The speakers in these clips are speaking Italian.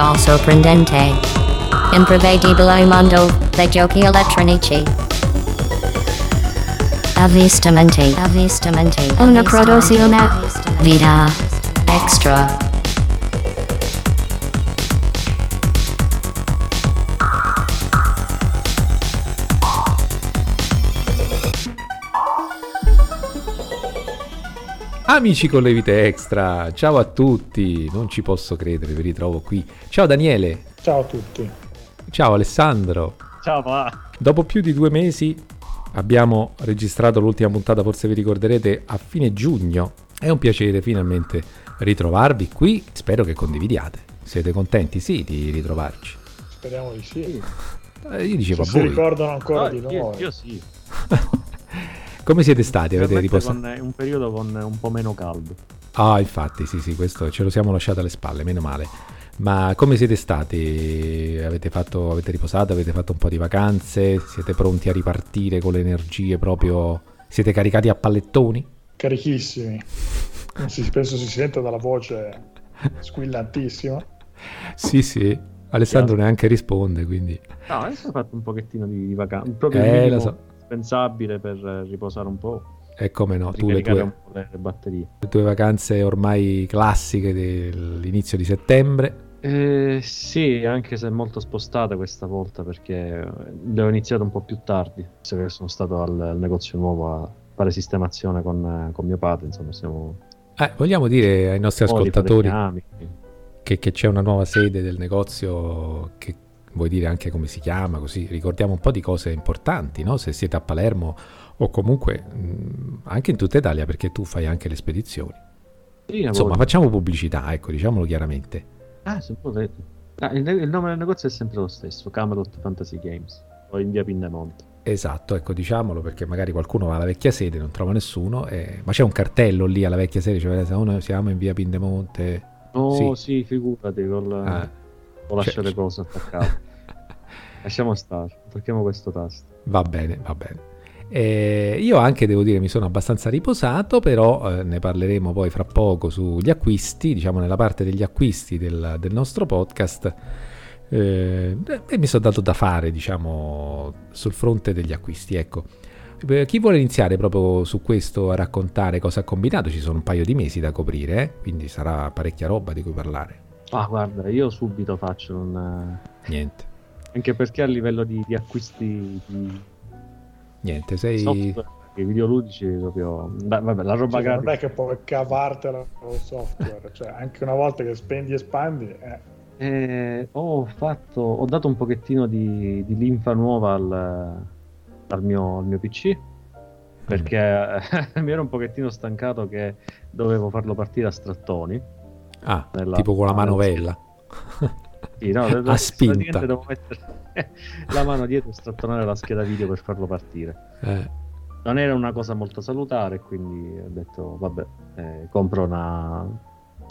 mondo sorprendente. Imprevedibile mondo dei giochi elettronici. Avvistamenti. Avvistamenti. Una produzione. Vita. Extra. Amici con le vite extra, ciao a tutti, non ci posso credere, vi ritrovo qui. Ciao Daniele. Ciao a tutti. Ciao Alessandro. Ciao pa. Dopo più di due mesi abbiamo registrato l'ultima puntata, forse vi ricorderete, a fine giugno. È un piacere finalmente ritrovarvi qui, spero che condividiate. Siete contenti? Sì, di ritrovarci. Speriamo di sì. Eh, io dicevo Se a si voi. ricordano ancora No, di io, noi. io sì. Come siete stati? Avete riposato? con un periodo con un po' meno caldo. Ah, infatti, sì, sì, questo ce lo siamo lasciato alle spalle, meno male. Ma come siete stati? Avete, fatto, avete riposato? Avete fatto un po' di vacanze? Siete pronti a ripartire con le energie proprio... Siete caricati a pallettoni? Carichissimi. Si, penso si senta dalla voce squillantissima. Sì, sì. Alessandro neanche risponde, quindi... No, adesso ho fatto un pochettino di, di vacanza. Eh, lo so. Indispensabile per riposare un po'. E come no, tu le tue, le, le batterie. le tue vacanze ormai classiche dell'inizio di settembre. Eh, sì, anche se molto spostata questa volta perché le ho iniziate un po' più tardi. Visto che sono stato al, al negozio nuovo a fare sistemazione con, con mio padre. Insomma, siamo Eh, vogliamo dire ai nostri ascoltatori che, che c'è una nuova sede del negozio che vuoi dire anche come si chiama, così ricordiamo un po' di cose importanti, no? Se siete a Palermo o comunque mh, anche in tutta Italia perché tu fai anche le spedizioni. Sì, Insomma, facciamo pubblicità, ecco, diciamolo chiaramente. Ah, se volete. Ah, il, il nome del negozio è sempre lo stesso, Camelot Fantasy Games, o in via Pindemonte. Esatto, ecco, diciamolo perché magari qualcuno va alla vecchia sede, non trova nessuno, eh, ma c'è un cartello lì alla vecchia sede, cioè siamo in via Pindemonte. Oh, Sì. sì, figurati, col, Ah, ho lasciato cioè- le cose attaccate. Lasciamo stare, tocchiamo questo tasto. Va bene, va bene. Eh, io anche devo dire mi sono abbastanza riposato, però eh, ne parleremo poi fra poco sugli acquisti, diciamo nella parte degli acquisti del, del nostro podcast. Eh, e mi sono dato da fare, diciamo, sul fronte degli acquisti. Ecco, Eh, chi vuole iniziare proprio su questo a raccontare cosa ha combinato? Ci sono un paio di mesi da coprire, eh, quindi sarà parecchia roba di cui parlare. Ah, guarda, io subito faccio un... Niente, Anche perché a livello di, di acquisti di niente, sei... software, i videoludici proprio... Beh, vabbè, la roba Cioè, non gratis... è che puoi cavartela con il software, cioè anche una volta che spendi e spandi, eh, Eh, ho fatto, ho dato un pochettino di, di linfa nuova al, al mio, al mio PC perché mi ero un pochettino stancato che dovevo farlo partire a strattoni. Ah, nella- tipo con la manovella. Sì, no, A spinta. devo mettere la mano dietro e strattonare la scheda video per farlo partire. Eh, Non era una cosa molto salutare, quindi ho detto, vabbè, eh, compro una,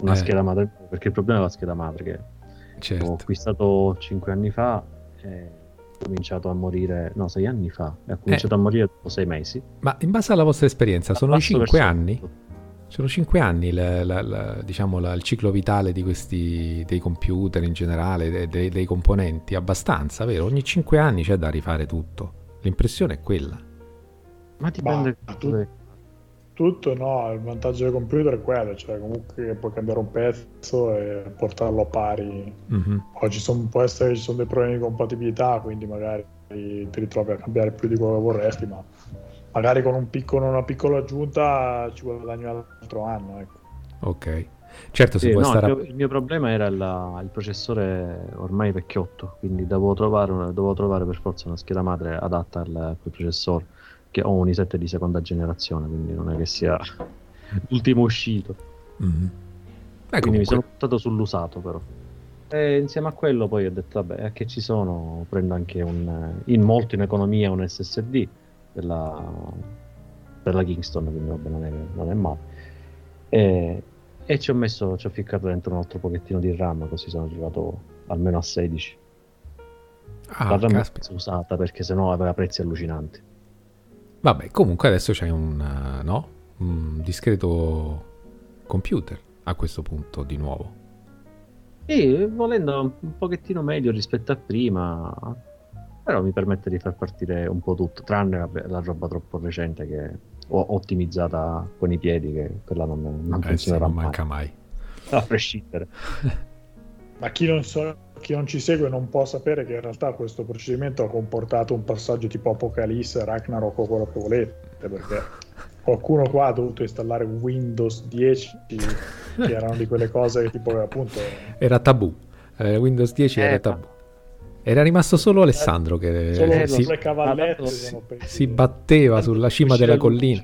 una Eh. scheda madre, perché il problema è la scheda madre che Ho certo. acquistato 5 anni fa e ho cominciato a morire, no, 6 anni fa, e ho cominciato a morire dopo 6 mesi. Ma in base alla vostra esperienza, sono Passo 5 verso anni? tutto. Sono 5 anni la- la- la- diciamo, la- il ciclo vitale di questi, dei computer in generale, de- de- dei componenti, abbastanza, vero? Ogni 5 anni c'è da rifare tutto. L'impressione è quella. Ma dipende da tu- dove- tutto no, il vantaggio del computer è quello, cioè comunque puoi cambiare un pezzo e portarlo a pari. Mhm. Oggi son- può essere che ci sono dei problemi di compatibilità, quindi magari ti ritrovi a cambiare più di quello che vorresti, ma magari con un piccolo- una piccola aggiunta ci guadagni altro anno. Ecco. Ok. Certo, si Sì, può no, stare... il, mio, il mio problema era la- il processore ormai vecchiotto, quindi dovevo trovare, una- dovevo trovare per forza una scheda madre adatta al, a quel processore, che ho un i7 di seconda generazione, quindi non è che sia l'ultimo uscito. Mhm. Eh, quindi mi sono comunque, buttato sull'usato però. E insieme a quello poi ho detto, vabbè, a che ci sono, prendo anche un, in molto in economia un SSD per la, per la Kingston, quindi vabbè, non è, non è male. E, e ci ho messo, ci ho ficcato dentro un altro pochettino di RAM, così sono arrivato almeno a 16. ah, la RAM caspita. è usata perché sennò aveva prezzi allucinanti. Vabbè, comunque adesso c'hai un, eh, no? un discreto computer a questo punto di nuovo. Sì, volendo un pochettino meglio rispetto a prima, però mi permette di far partire un po' tutto, tranne vabbè, la roba troppo recente che ottimizzata con i piedi, che quella non, non Eh sì, funzionerà non mai, manca mai. a prescindere. Ma chi non, so- chi non ci segue non può sapere che in realtà questo procedimento ha comportato un passaggio tipo Apocalisse, Ragnarok o quello che volete, perché qualcuno qua ha dovuto installare Windows 10, che erano di quelle cose che tipo appunto... Era tabù. Eh, Windows 10 era Eh, tabù. Era rimasto solo Alessandro che Solo eh, le si, si- si batteva sulla cima della l'11. collina.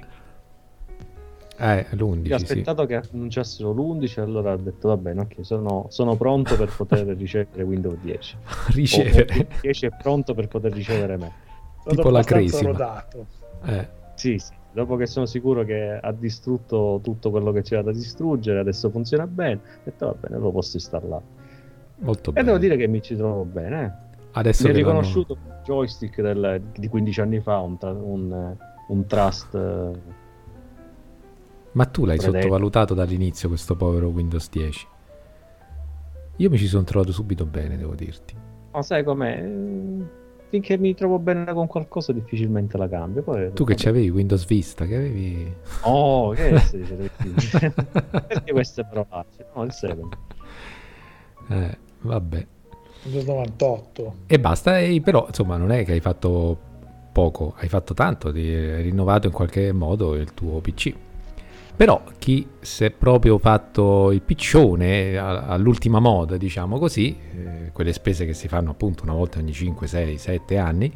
Eh, Io ho l'11, sì. aspettato che annunciassero l'11 allora ho detto va bene, ok, sono, sono pronto per poter ricevere Windows 10. O- o Ricevere. Windows 10 è pronto per poter ricevere me. Sono tipo la rodato. Eh, Sì, sì, dopo che sono sicuro che ha distrutto tutto quello che c'era da distruggere, adesso funziona bene, ho detto va bene, lo posso installare. molto E bene. devo dire che mi ci trovo bene. Adesso Mi è riconosciuto un joystick del- di 15 anni fa, un, un, un trust. eh, Ma tu l'hai Predetto. sottovalutato dall'inizio questo povero Windows 10. Io mi ci sono trovato subito bene, devo dirti. Ma sai com'è? Finché mi trovo bene con qualcosa difficilmente la cambio. Poi, Tu che c'avevi Windows Vista, che avevi... Oh, che dicendo? Perché queste parolacce? No, il 7. Eh, vabbè. Windows 98. E basta, e però insomma non è che hai fatto poco, hai fatto tanto, hai rinnovato in qualche modo il tuo PC. Però chi si è proprio fatto il piccione all'ultima moda, diciamo così, eh, quelle spese che si fanno appunto una volta ogni 5, 6, 7 anni,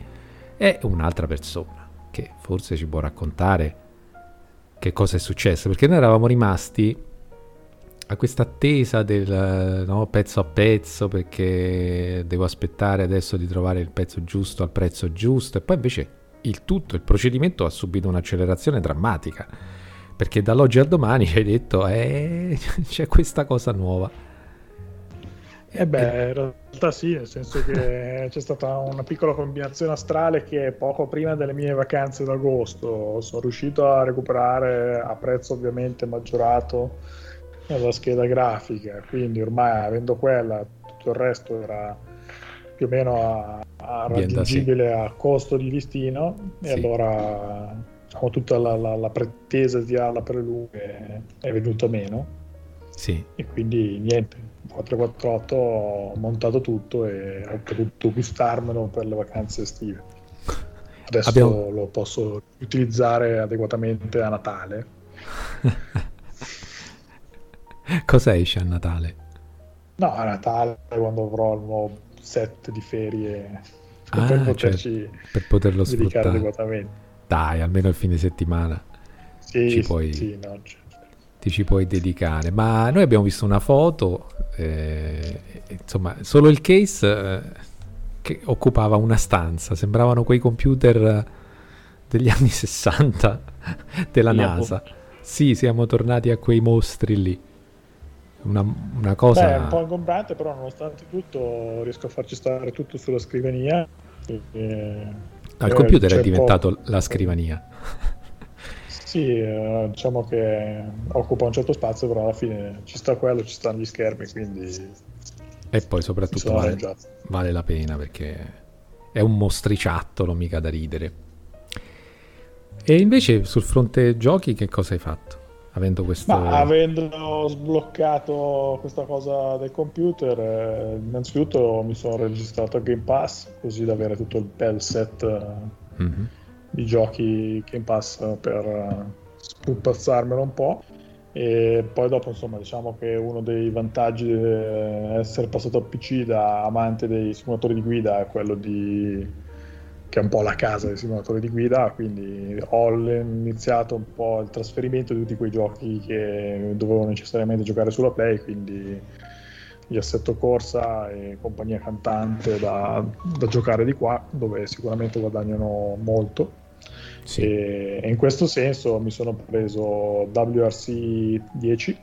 è un'altra persona che forse ci può raccontare che cosa è successo, perché noi eravamo rimasti a questa attesa del no, pezzo a pezzo perché devo aspettare adesso di trovare il pezzo giusto al prezzo giusto e poi invece il tutto, il procedimento ha subito un'accelerazione drammatica perché dall'oggi al domani ci hai detto eh, c'è questa cosa nuova. E beh, in realtà sì, nel senso che c'è stata una piccola combinazione astrale che poco prima delle mie vacanze d'agosto sono riuscito a recuperare a prezzo ovviamente maggiorato la scheda grafica, quindi ormai avendo quella tutto il resto era più o meno a, a raggiungibile a costo di listino e Sì. allora diciamo, tutta la, la- la pretesa di tirarla per le lunghe è venuta meno. Sì. E quindi niente 448 ho montato tutto e ho potuto gustarmelo per le vacanze estive. Adesso Abbiamo- lo posso utilizzare adeguatamente a Natale cosa esce a Natale? no a Natale quando avrò il nuovo set di ferie Ah, per poterci per poterlo dedicare sfruttare adeguatamente dai almeno il fine settimana sì, Ci puoi- sì, no, c- ti ci puoi dedicare. Ma noi abbiamo visto una foto, eh, insomma, solo il case eh, che occupava una stanza, sembravano quei computer eh, degli anni 60 della NASA. Sì, siamo tornati a quei mostri lì. Una, una cosa... Beh, è un po' ingombrante, però nonostante tutto riesco a farci stare tutto sulla scrivania. e- No, il computer è diventato poco- la scrivania. Sì, eh, diciamo che occupa un certo spazio, però alla fine ci sta quello, ci stanno gli schermi, quindi E poi soprattutto vale, vale la pena perché è un mostriciattolo mica da ridere. E invece sul fronte giochi che cosa hai fatto? Avendo questo... Ma avendo sbloccato questa cosa del computer, eh, innanzitutto mi sono registrato a Game Pass, così da avere tutto il bel set eh, Mhm. di giochi Game Pass per eh, spuppazzarmelo un po'. E poi dopo, insomma, diciamo che uno dei vantaggi di essere passato a PC da amante dei simulatori di guida è quello di che è un po' la casa dei simulatori di guida, quindi ho iniziato un po' il trasferimento di tutti quei giochi che dovevo necessariamente giocare sulla Play, quindi gli assetto corsa e compagnia cantante da, da giocare di qua, dove sicuramente guadagnano molto. Sì. E, e in questo senso mi sono preso WRC 10,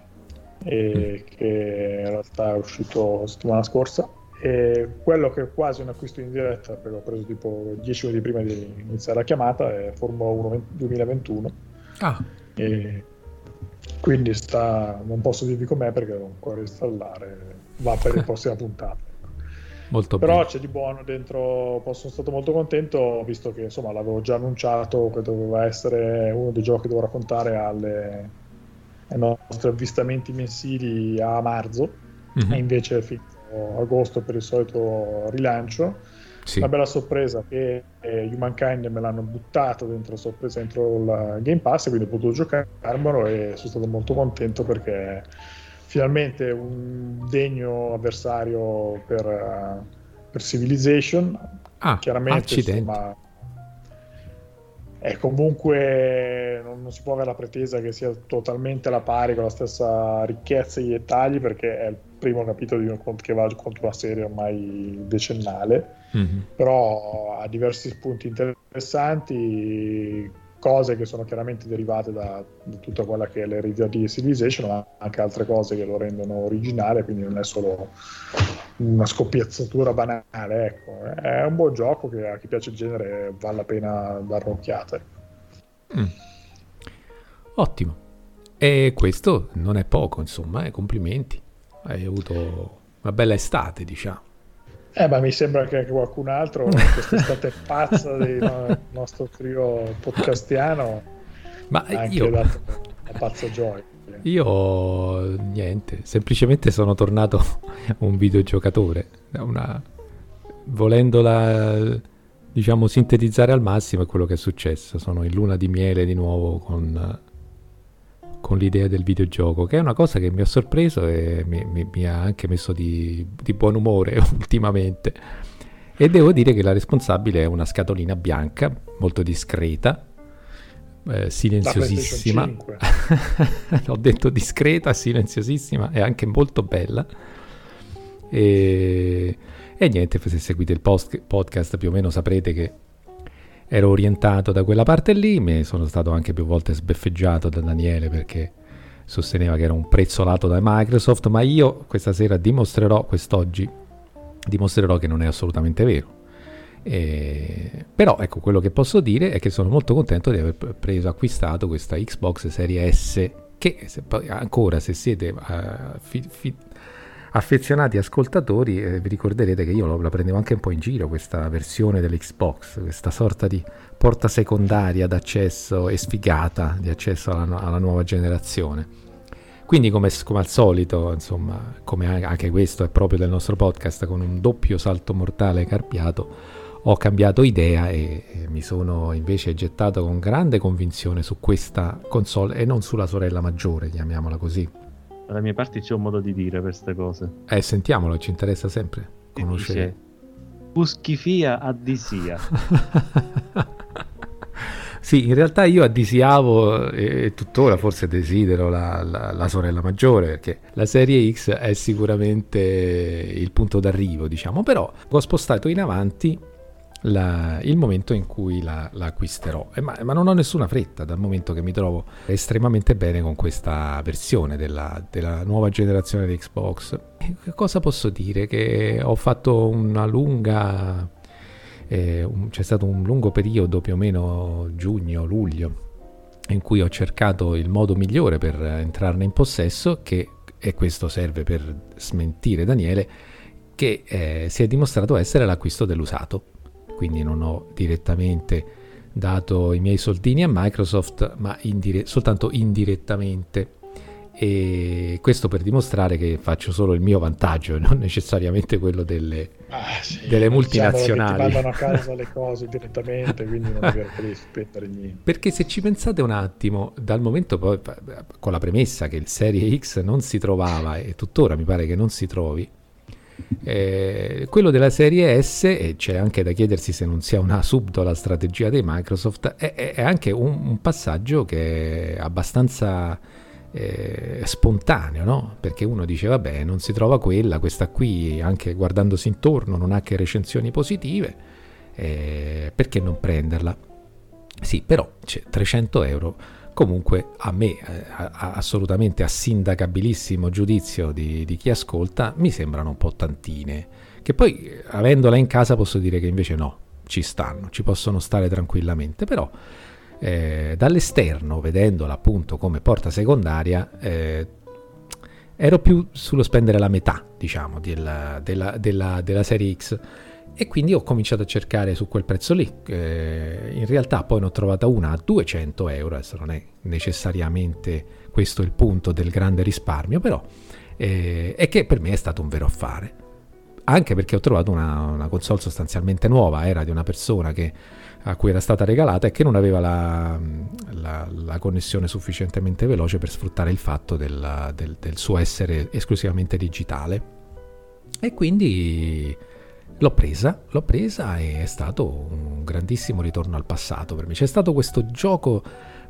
e che in realtà è uscito la settimana scorsa. E quello che è quasi un acquisto in diretta, perché ho preso tipo 10 minuti prima di iniziare la chiamata, è Formula 1 2021. Ah, E quindi sta, non posso dirvi com'è perché devo ancora installare, va per la prossima puntata. Molto Però bene. c'è di buono dentro, sono stato molto contento visto che insomma l'avevo già annunciato che doveva essere uno dei giochi che devo raccontare alle, ai nostri avvistamenti mensili a marzo Mhm. e invece è finito agosto per il solito rilancio. Sì. Una bella sorpresa che eh, Humankind me l'hanno buttato dentro sorpresa dentro il Game Pass e quindi ho potuto giocarmelo e sono stato molto contento perché finalmente un degno avversario per, eh, per Civilization Ah, chiaramente accidenti. insomma è comunque non, non si può avere la pretesa che sia totalmente alla pari con la stessa ricchezza di dettagli perché è il primo capitolo di un, che va contro una serie ormai decennale Mhm. però ha diversi spunti interessanti cose che sono chiaramente derivate da, da tutta quella che è l'eredità di Civilization ma anche altre cose che lo rendono originale quindi non è solo una scoppiazzatura banale ecco. è un buon gioco che a chi piace il genere vale la pena dare un'occhiata Mm. Ottimo. E questo non è poco, insomma, eh, complimenti. Hai avuto una bella estate, diciamo. eh, ma mi sembra che anche qualcun altro quest'estate pazza del no- nostro trio podcastiano Ma anche io, dato una pazza gioia io niente, semplicemente sono tornato un videogiocatore. Una, volendola, diciamo, sintetizzare al massimo è quello che è successo. Sono in luna di miele di nuovo con, con l'idea del videogioco, che è una cosa che mi ha sorpreso e mi, mi- mi ha anche messo di, di buon umore ultimamente. E devo dire che la responsabile è una scatolina bianca, molto discreta, eh, silenziosissima. Da PlayStation 5. Ho detto discreta, silenziosissima e anche molto bella. E, e niente, se seguite il post- podcast più o meno saprete che ero orientato da quella parte lì. Mi sono stato anche più volte sbeffeggiato da Daniele perché sosteneva che era un prezzolato da Microsoft, ma io questa sera dimostrerò, quest'oggi, dimostrerò che non è assolutamente vero. E- però ecco quello che posso dire è che sono molto contento di aver preso acquistato questa Xbox Serie S che se ancora se siete eh, fi- fi- affezionati ascoltatori eh, vi ricorderete che io la prendevo anche un po' in giro questa versione dell'Xbox questa sorta di porta secondaria d'accesso e sfigata di accesso alla, alla nuova generazione quindi come, come al solito insomma come an- anche questo è proprio del nostro podcast con un doppio salto mortale carpiato ho cambiato idea e, e mi sono invece gettato con grande convinzione su questa console e non sulla sorella maggiore, chiamiamola così. Dalle mie parti c'è un modo di dire queste cose. Eh, sentiamolo, ci interessa sempre conoscere. Puschifia a disia. sì, in realtà io addisiavo e, e tuttora forse desidero la, la- la sorella maggiore perché la serie X è sicuramente il punto d'arrivo, diciamo, però ho spostato in avanti la- il momento in cui la, la acquisterò. Eh, ma, ma non ho nessuna fretta dal momento che mi trovo estremamente bene con questa versione della, della nuova generazione di Xbox. E cosa posso dire? Che ho fatto una lunga eh, un- c'è stato un lungo periodo, più o meno giugno-luglio, in cui ho cercato il modo migliore per entrarne in possesso, che, e questo serve per smentire Daniele, che eh, si è dimostrato essere l'acquisto dell'usato. Quindi non ho direttamente dato i miei soldini a Microsoft, ma indire- soltanto indirettamente. E questo per dimostrare che faccio solo il mio vantaggio, non necessariamente quello delle, Ah, sì, delle diciamo multinazionali. che ti mandano a casa le cose direttamente quindi non devi spendere niente Perché se ci pensate un attimo, dal momento poi, con la premessa che il Serie X non si trovava e tuttora mi pare che non si trovi, eh, quello della Serie S, e c'è anche da chiedersi se non sia una subdola strategia di Microsoft, è, è- anche un, un passaggio che è abbastanza eh, spontaneo, no? Perché uno dice, vabbè, non si trova quella, questa qui, anche guardandosi intorno, non ha che recensioni positive, eh, perché non prenderla? Sì, però c'è 300 euro. Comunque a me, eh, a- a- assolutamente a sindacabilissimo giudizio di, di chi ascolta, mi sembrano un po' tantine. Che poi, eh, avendola in casa, posso dire che invece no, ci stanno, ci possono stare tranquillamente. Però eh, dall'esterno, vedendola appunto come porta secondaria, eh, ero più sullo spendere la metà, diciamo, della, della, della, della serie X. E quindi ho cominciato a cercare su quel prezzo lì. Eh, in realtà poi ne ho trovata una a 200 euro, adesso non è necessariamente questo il punto del grande risparmio, però eh, è che per me è stato un vero affare. Anche perché ho trovato una, una console sostanzialmente nuova, era di una persona che a cui era stata regalata e che non aveva la, la, la connessione sufficientemente veloce per sfruttare il fatto del, del, del, suo essere esclusivamente digitale. E quindi l'ho presa, l'ho presa e è stato un grandissimo ritorno al passato per me. C'è stato questo gioco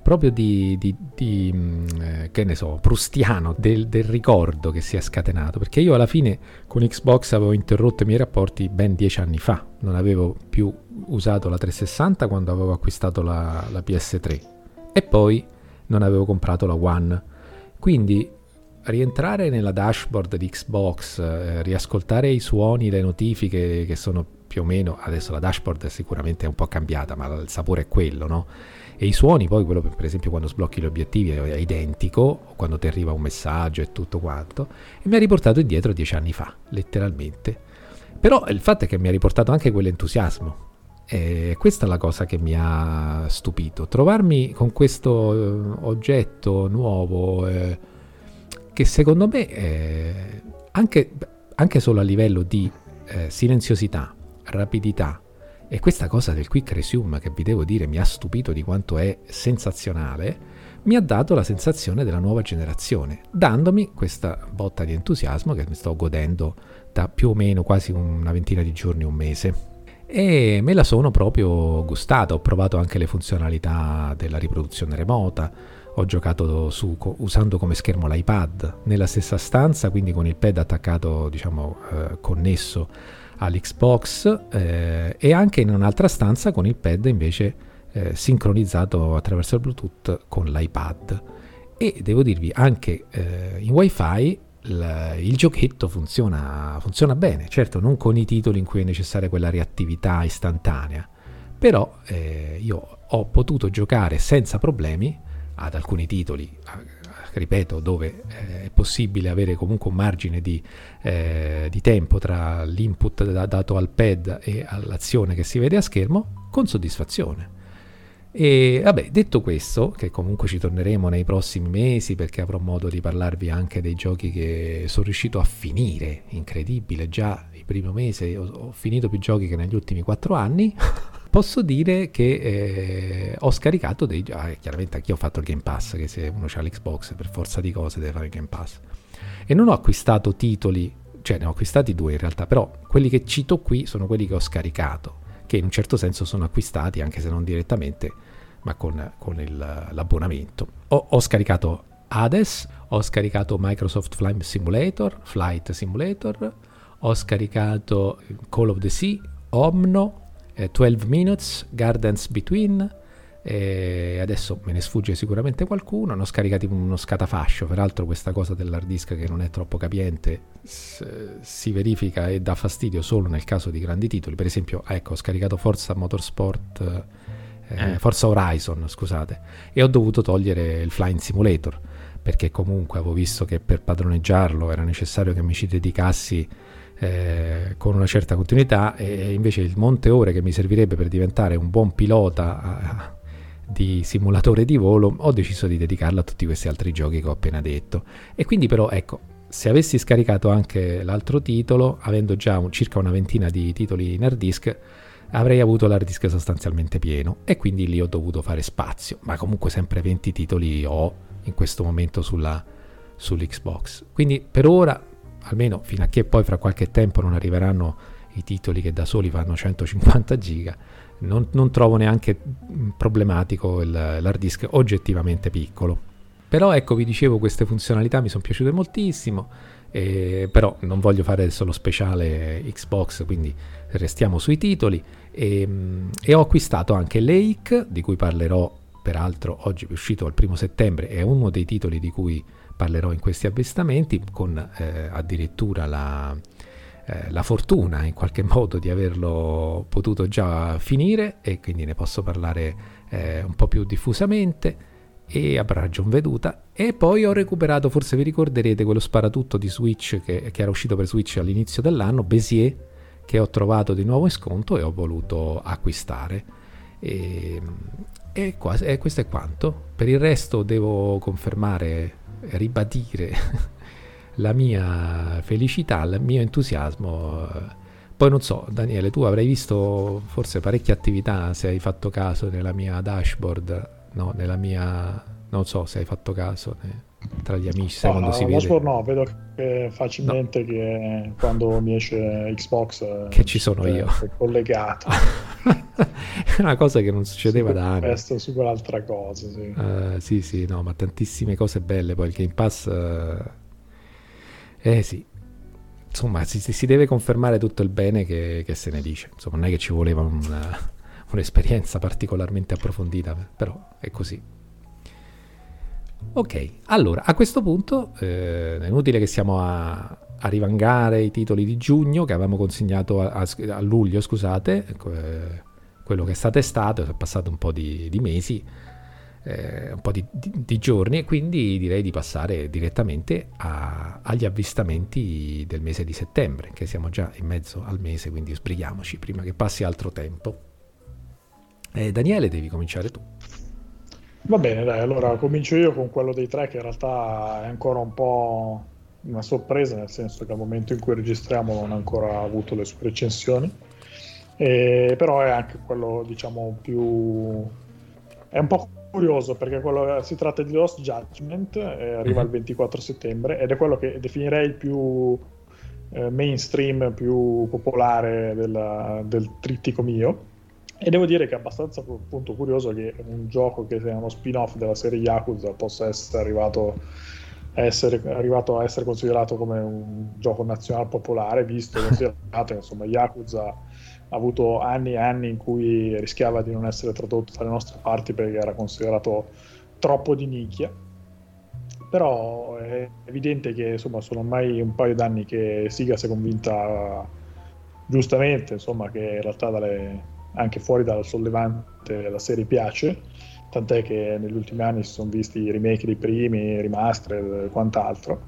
proprio di, di, di mm, eh, che ne so, prustiano del, del, ricordo che si è scatenato, perché io alla fine con Xbox avevo interrotto i miei rapporti ben dieci anni fa, non avevo più usato la 360 quando avevo acquistato la, la PS3 e poi non avevo comprato la One, quindi rientrare nella dashboard di Xbox, eh, riascoltare i suoni, le notifiche che sono più o meno, adesso la dashboard sicuramente è un po' cambiata, ma il sapore è quello, no? E i suoni, poi quello per esempio quando sblocchi gli obiettivi è identico, quando ti arriva un messaggio e tutto quanto, e mi ha riportato indietro dieci anni fa, letteralmente. Però il fatto è che mi ha riportato anche quell'entusiasmo. E questa è la cosa che mi ha stupito. Trovarmi con questo eh, oggetto nuovo, eh, che secondo me, eh, anche, anche, solo a livello di eh, silenziosità, rapidità, e questa cosa del quick resume che vi devo dire mi ha stupito di quanto è sensazionale, mi ha dato la sensazione della nuova generazione, dandomi questa botta di entusiasmo che mi sto godendo da più o meno quasi una ventina di giorni, un mese. E me la sono proprio gustata, ho provato anche le funzionalità della riproduzione remota, ho giocato su, usando come schermo l'iPad nella stessa stanza, quindi con il pad attaccato, diciamo, eh, connesso all'Xbox eh, e anche in un'altra stanza con il pad invece eh, sincronizzato attraverso il Bluetooth con l'iPad. E devo dirvi, anche eh, in WiFi il, il giochetto funziona, funziona, bene, certo non con i titoli in cui è necessaria quella reattività istantanea, però eh, io ho potuto giocare senza problemi ad alcuni titoli ripeto, dove eh, è possibile avere comunque un margine di, eh, di tempo tra l'input da, dato al pad e all'azione che si vede a schermo, con soddisfazione. E vabbè, detto questo, che comunque ci torneremo nei prossimi mesi perché avrò modo di parlarvi anche dei giochi che sono riuscito a finire, incredibile, già il primo mese ho, ho finito più giochi che negli ultimi quattro anni. posso dire che eh, ho scaricato dei. Ah, chiaramente anch'io ho fatto il Game Pass, che se uno ha l'Xbox per forza di cose deve fare il Game Pass. E non ho acquistato titoli, cioè ne ho acquistati due in realtà, però quelli che cito qui sono quelli che ho scaricato, che in un certo senso sono acquistati, anche se non direttamente, ma con, con il, l'abbonamento. Ho, ho scaricato Hades, ho scaricato Microsoft Flight Simulator, Flight Simulator, ho scaricato Call of the Sea, Omno, eh, 12 Minutes, Gardens Between, e adesso me ne sfugge sicuramente qualcuno, hanno scaricato uno scatafascio, peraltro questa cosa dell'hard disk che non è troppo capiente si verifica e dà fastidio solo nel caso di grandi titoli, per esempio ecco ho scaricato Forza Motorsport, eh, eh. Forza Horizon scusate, e ho dovuto togliere il Flying Simulator perché comunque avevo visto che per padroneggiarlo era necessario che mi ci dedicassi eh, con una certa continuità e invece il monte ore che mi servirebbe per diventare un buon pilota di simulatore di volo ho deciso di dedicarlo a tutti questi altri giochi che ho appena detto. E quindi però ecco se avessi scaricato anche l'altro titolo avendo già un, circa una ventina di titoli in hard disk avrei avuto l'hard disk sostanzialmente pieno e quindi lì ho dovuto fare spazio. Ma comunque sempre 20 titoli ho in questo momento sulla, sull'Xbox. Quindi per ora almeno fino a che poi fra qualche tempo non arriveranno i titoli che da soli vanno 150 giga, non, non trovo neanche problematico il, l'hard disk oggettivamente piccolo. Però ecco, vi dicevo, queste funzionalità mi sono piaciute moltissimo, eh, però non voglio fare adesso lo speciale Xbox, quindi restiamo sui titoli. E, e ho acquistato anche Lake, di cui parlerò peraltro oggi è uscito il primo settembre, è uno dei titoli di cui parlerò in questi avvistamenti con eh, addirittura la, eh, la, fortuna in qualche modo di averlo potuto già finire e quindi ne posso parlare eh, un po' più diffusamente e avrà ragion veduta. E poi ho recuperato forse vi ricorderete quello sparatutto di Switch che, che era uscito per Switch all'inizio dell'anno Bézier che ho trovato di nuovo in sconto e ho voluto acquistare. E, e, qua, e questo è quanto. Per il resto devo confermare ribadire la mia felicità il mio entusiasmo. Poi non so Daniele tu avrai visto forse parecchie attività se hai fatto caso nella mia dashboard no, nella mia... non so se hai fatto caso eh, tra gli amici, sai no, quando no, si vede... no, vedo che facilmente no. che quando mi esce Xbox... Eh, che ci sono io. È collegato. è una cosa che non succedeva da anni. Questo su quell'altra cosa, sì. Uh, sì, sì, no, ma tantissime cose belle, poi il Game Pass... Uh... Eh sì, insomma, si, si, deve confermare tutto il bene che, che, se ne dice. Insomma, non è che ci voleva un, un'esperienza particolarmente approfondita, però è così. Ok, allora a questo punto eh, è inutile che siamo a, a, rivangare i titoli di giugno che avevamo consegnato a, a, a luglio, scusate, ecco, eh, quello che è stato estate, è passato un po' di, di mesi, eh, un po' di, di, di, giorni e quindi direi di passare direttamente agli avvistamenti del mese di settembre, che siamo già in mezzo al mese, quindi sbrighiamoci prima che passi altro tempo. Eh, Daniele, devi cominciare tu. Va bene, dai, allora comincio io con quello dei tre che in realtà è ancora un po' una sorpresa, nel senso che al momento in cui registriamo non ha ancora avuto le sue recensioni, e, però è anche quello diciamo più... è un po' curioso perché quello, si tratta di Lost Judgment, eh, arriva il 24 settembre ed è quello che definirei il più eh, mainstream, più popolare della, del trittico mio e devo dire che è abbastanza appunto, curioso che un gioco che sia uno spin-off della serie Yakuza possa essere arrivato a essere, arrivato a essere considerato come un gioco nazionale popolare, visto che insomma Yakuza ha avuto anni e anni in cui rischiava di non essere tradotto dalle nostre parti perché era considerato troppo di nicchia. Però è evidente che insomma sono ormai un paio d'anni che Siga si è convinta giustamente insomma, che in realtà dalle anche fuori dal sollevante la serie piace, tant'è che negli ultimi anni si sono visti i remake dei primi, remastered e quant'altro.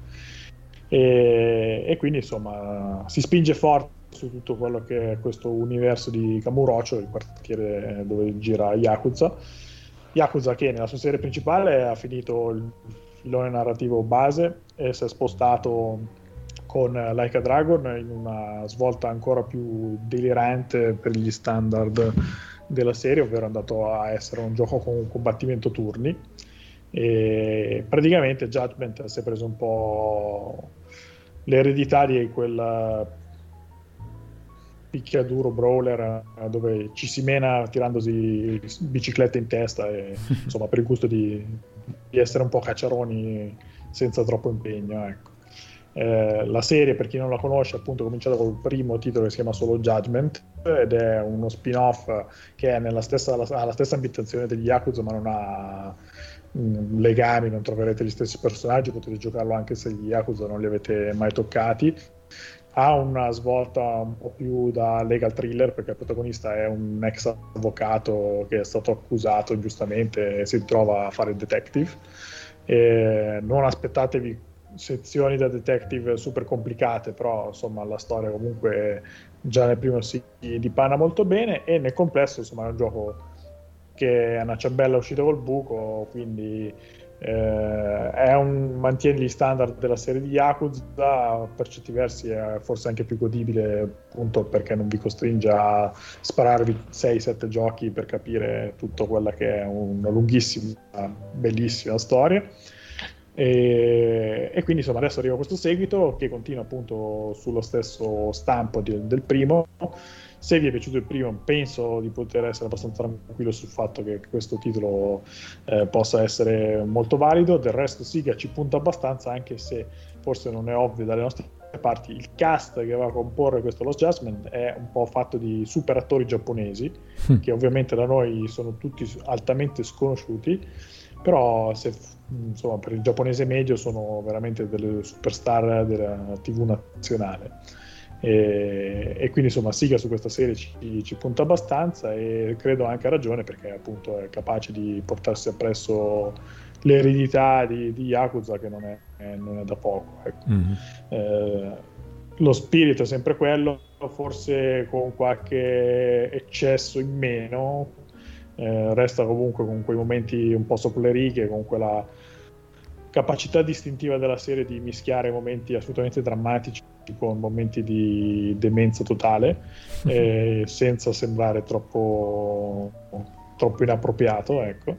E, e, quindi insomma si spinge forte su tutto quello che è questo universo di Kamurocho, il quartiere dove gira Yakuza. Yakuza che nella sua serie principale ha finito il filone narrativo base e si è spostato con Like a Dragon in una svolta ancora più delirante per gli standard della serie, ovvero è andato a essere un gioco con un combattimento turni. E praticamente Judgment si è preso un po' l'eredità di quel picchiaduro brawler eh, dove ci si mena tirandosi biciclette in testa e insomma per il gusto di, di essere un po' cacciaroni senza troppo impegno ecco. Eh, la serie, per chi non la conosce, appunto, è cominciata col primo titolo che si chiama solo Judgment ed è uno spin-off che nella stessa, ha la stessa ambientazione degli Yakuza, ma non ha mh, mm, legami, non troverete gli stessi personaggi, potete giocarlo anche se gli Yakuza non li avete mai toccati. Ha una svolta un po' più da legal thriller perché il protagonista è un ex avvocato che è stato accusato ingiustamente e si trova a fare il detective. E non aspettatevi sezioni da detective super complicate, però insomma la storia comunque già nel primo si dipana molto bene e nel complesso insomma è un gioco che è una ciambella uscita col buco, quindi eh, un, mantiene gli standard della serie di Yakuza, per certi versi è forse anche più godibile appunto perché non vi costringe a spararvi 6-7 giochi per capire tutto quella che è una lunghissima, bellissima storia. E, e, quindi insomma adesso arriva questo seguito che continua appunto sullo stesso stampo di, del primo. Se vi è piaciuto il primo, penso di poter essere abbastanza tranquillo sul fatto che questo titolo eh, possa essere molto valido. Del resto, Siga ci punta abbastanza, anche se forse non è ovvio dalle nostre parti. Il cast che va a comporre questo Lost Judgment è un po' fatto di super attori giapponesi, mm. che ovviamente da noi sono tutti altamente sconosciuti però se, insomma, per il giapponese medio sono veramente delle superstar della TV nazionale. E, e, quindi insomma Siga su questa serie ci, ci, punta abbastanza e credo anche a ragione perché appunto è capace di portarsi appresso l'eredità di, di Yakuza che non è, non è da poco. Ecco. Mm-hmm. Eh, lo spirito è sempre quello, forse con qualche eccesso in meno, eh, resta comunque con quei momenti un po' sopra le righe, con quella capacità distintiva della serie di mischiare momenti assolutamente drammatici con momenti di demenza totale, eh, senza sembrare troppo, troppo inappropriato. Ecco.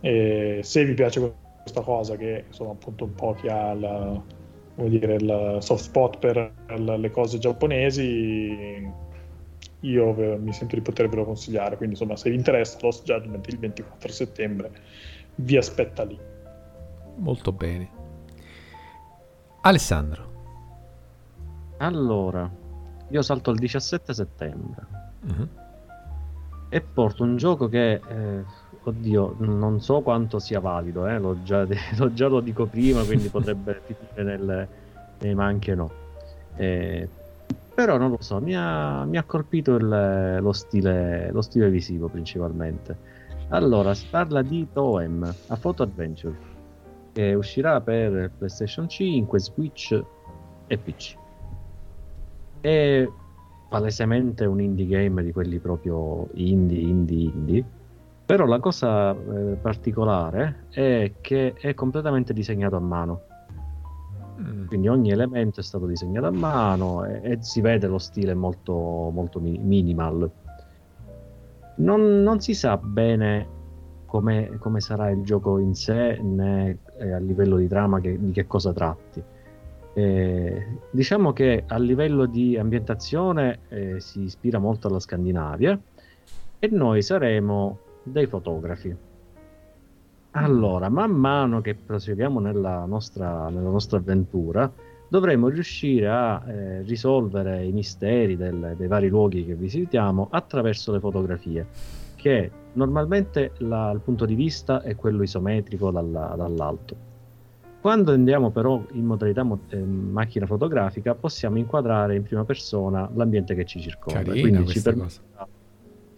E se vi piace questa cosa, che sono appunto un po' chi ha la, dire, il soft spot per le cose giapponesi, io mi sento di potervelo consigliare. Quindi, insomma, se vi interessa, Lost Judgment il 24 settembre vi aspetta lì. Molto bene. Alessandro. Allora, io salto il 17 settembre uh-huh. e porto un gioco che, eh, oddio, non so quanto sia valido, eh, l'ho, già, l'ho, già, lo dico prima, quindi potrebbe finire nel, nei ma anche no. Eh, però non lo so, mi ha, mi ha colpito il, lo, stile, lo, stile, visivo principalmente. Allora, si parla di Toem, a Photo Adventure, che uscirà per PlayStation 5, Switch e PC. È palesemente un indie game di quelli proprio indie, indie, indie. Però la cosa eh, particolare è che è completamente disegnato a mano Mm. Quindi ogni elemento è stato disegnato a mano e, e si vede lo stile molto, molto mi- minimal. Non, non, si sa bene come, come, sarà il gioco in sé né eh, a livello di trama che, di che cosa tratti. Eh, diciamo che a livello di ambientazione eh, si ispira molto alla Scandinavia e noi saremo dei fotografi allora, man mano che proseguiamo nella nostra, nella nostra avventura, dovremo riuscire a eh, risolvere i misteri del, dei vari luoghi che visitiamo attraverso le fotografie, che normalmente la, il punto di vista è quello isometrico dalla, dall'alto. Quando andiamo però in modalità mo- eh, macchina fotografica, possiamo inquadrare in prima persona l'ambiente che ci circonda. Carina Quindi ci, permetterà,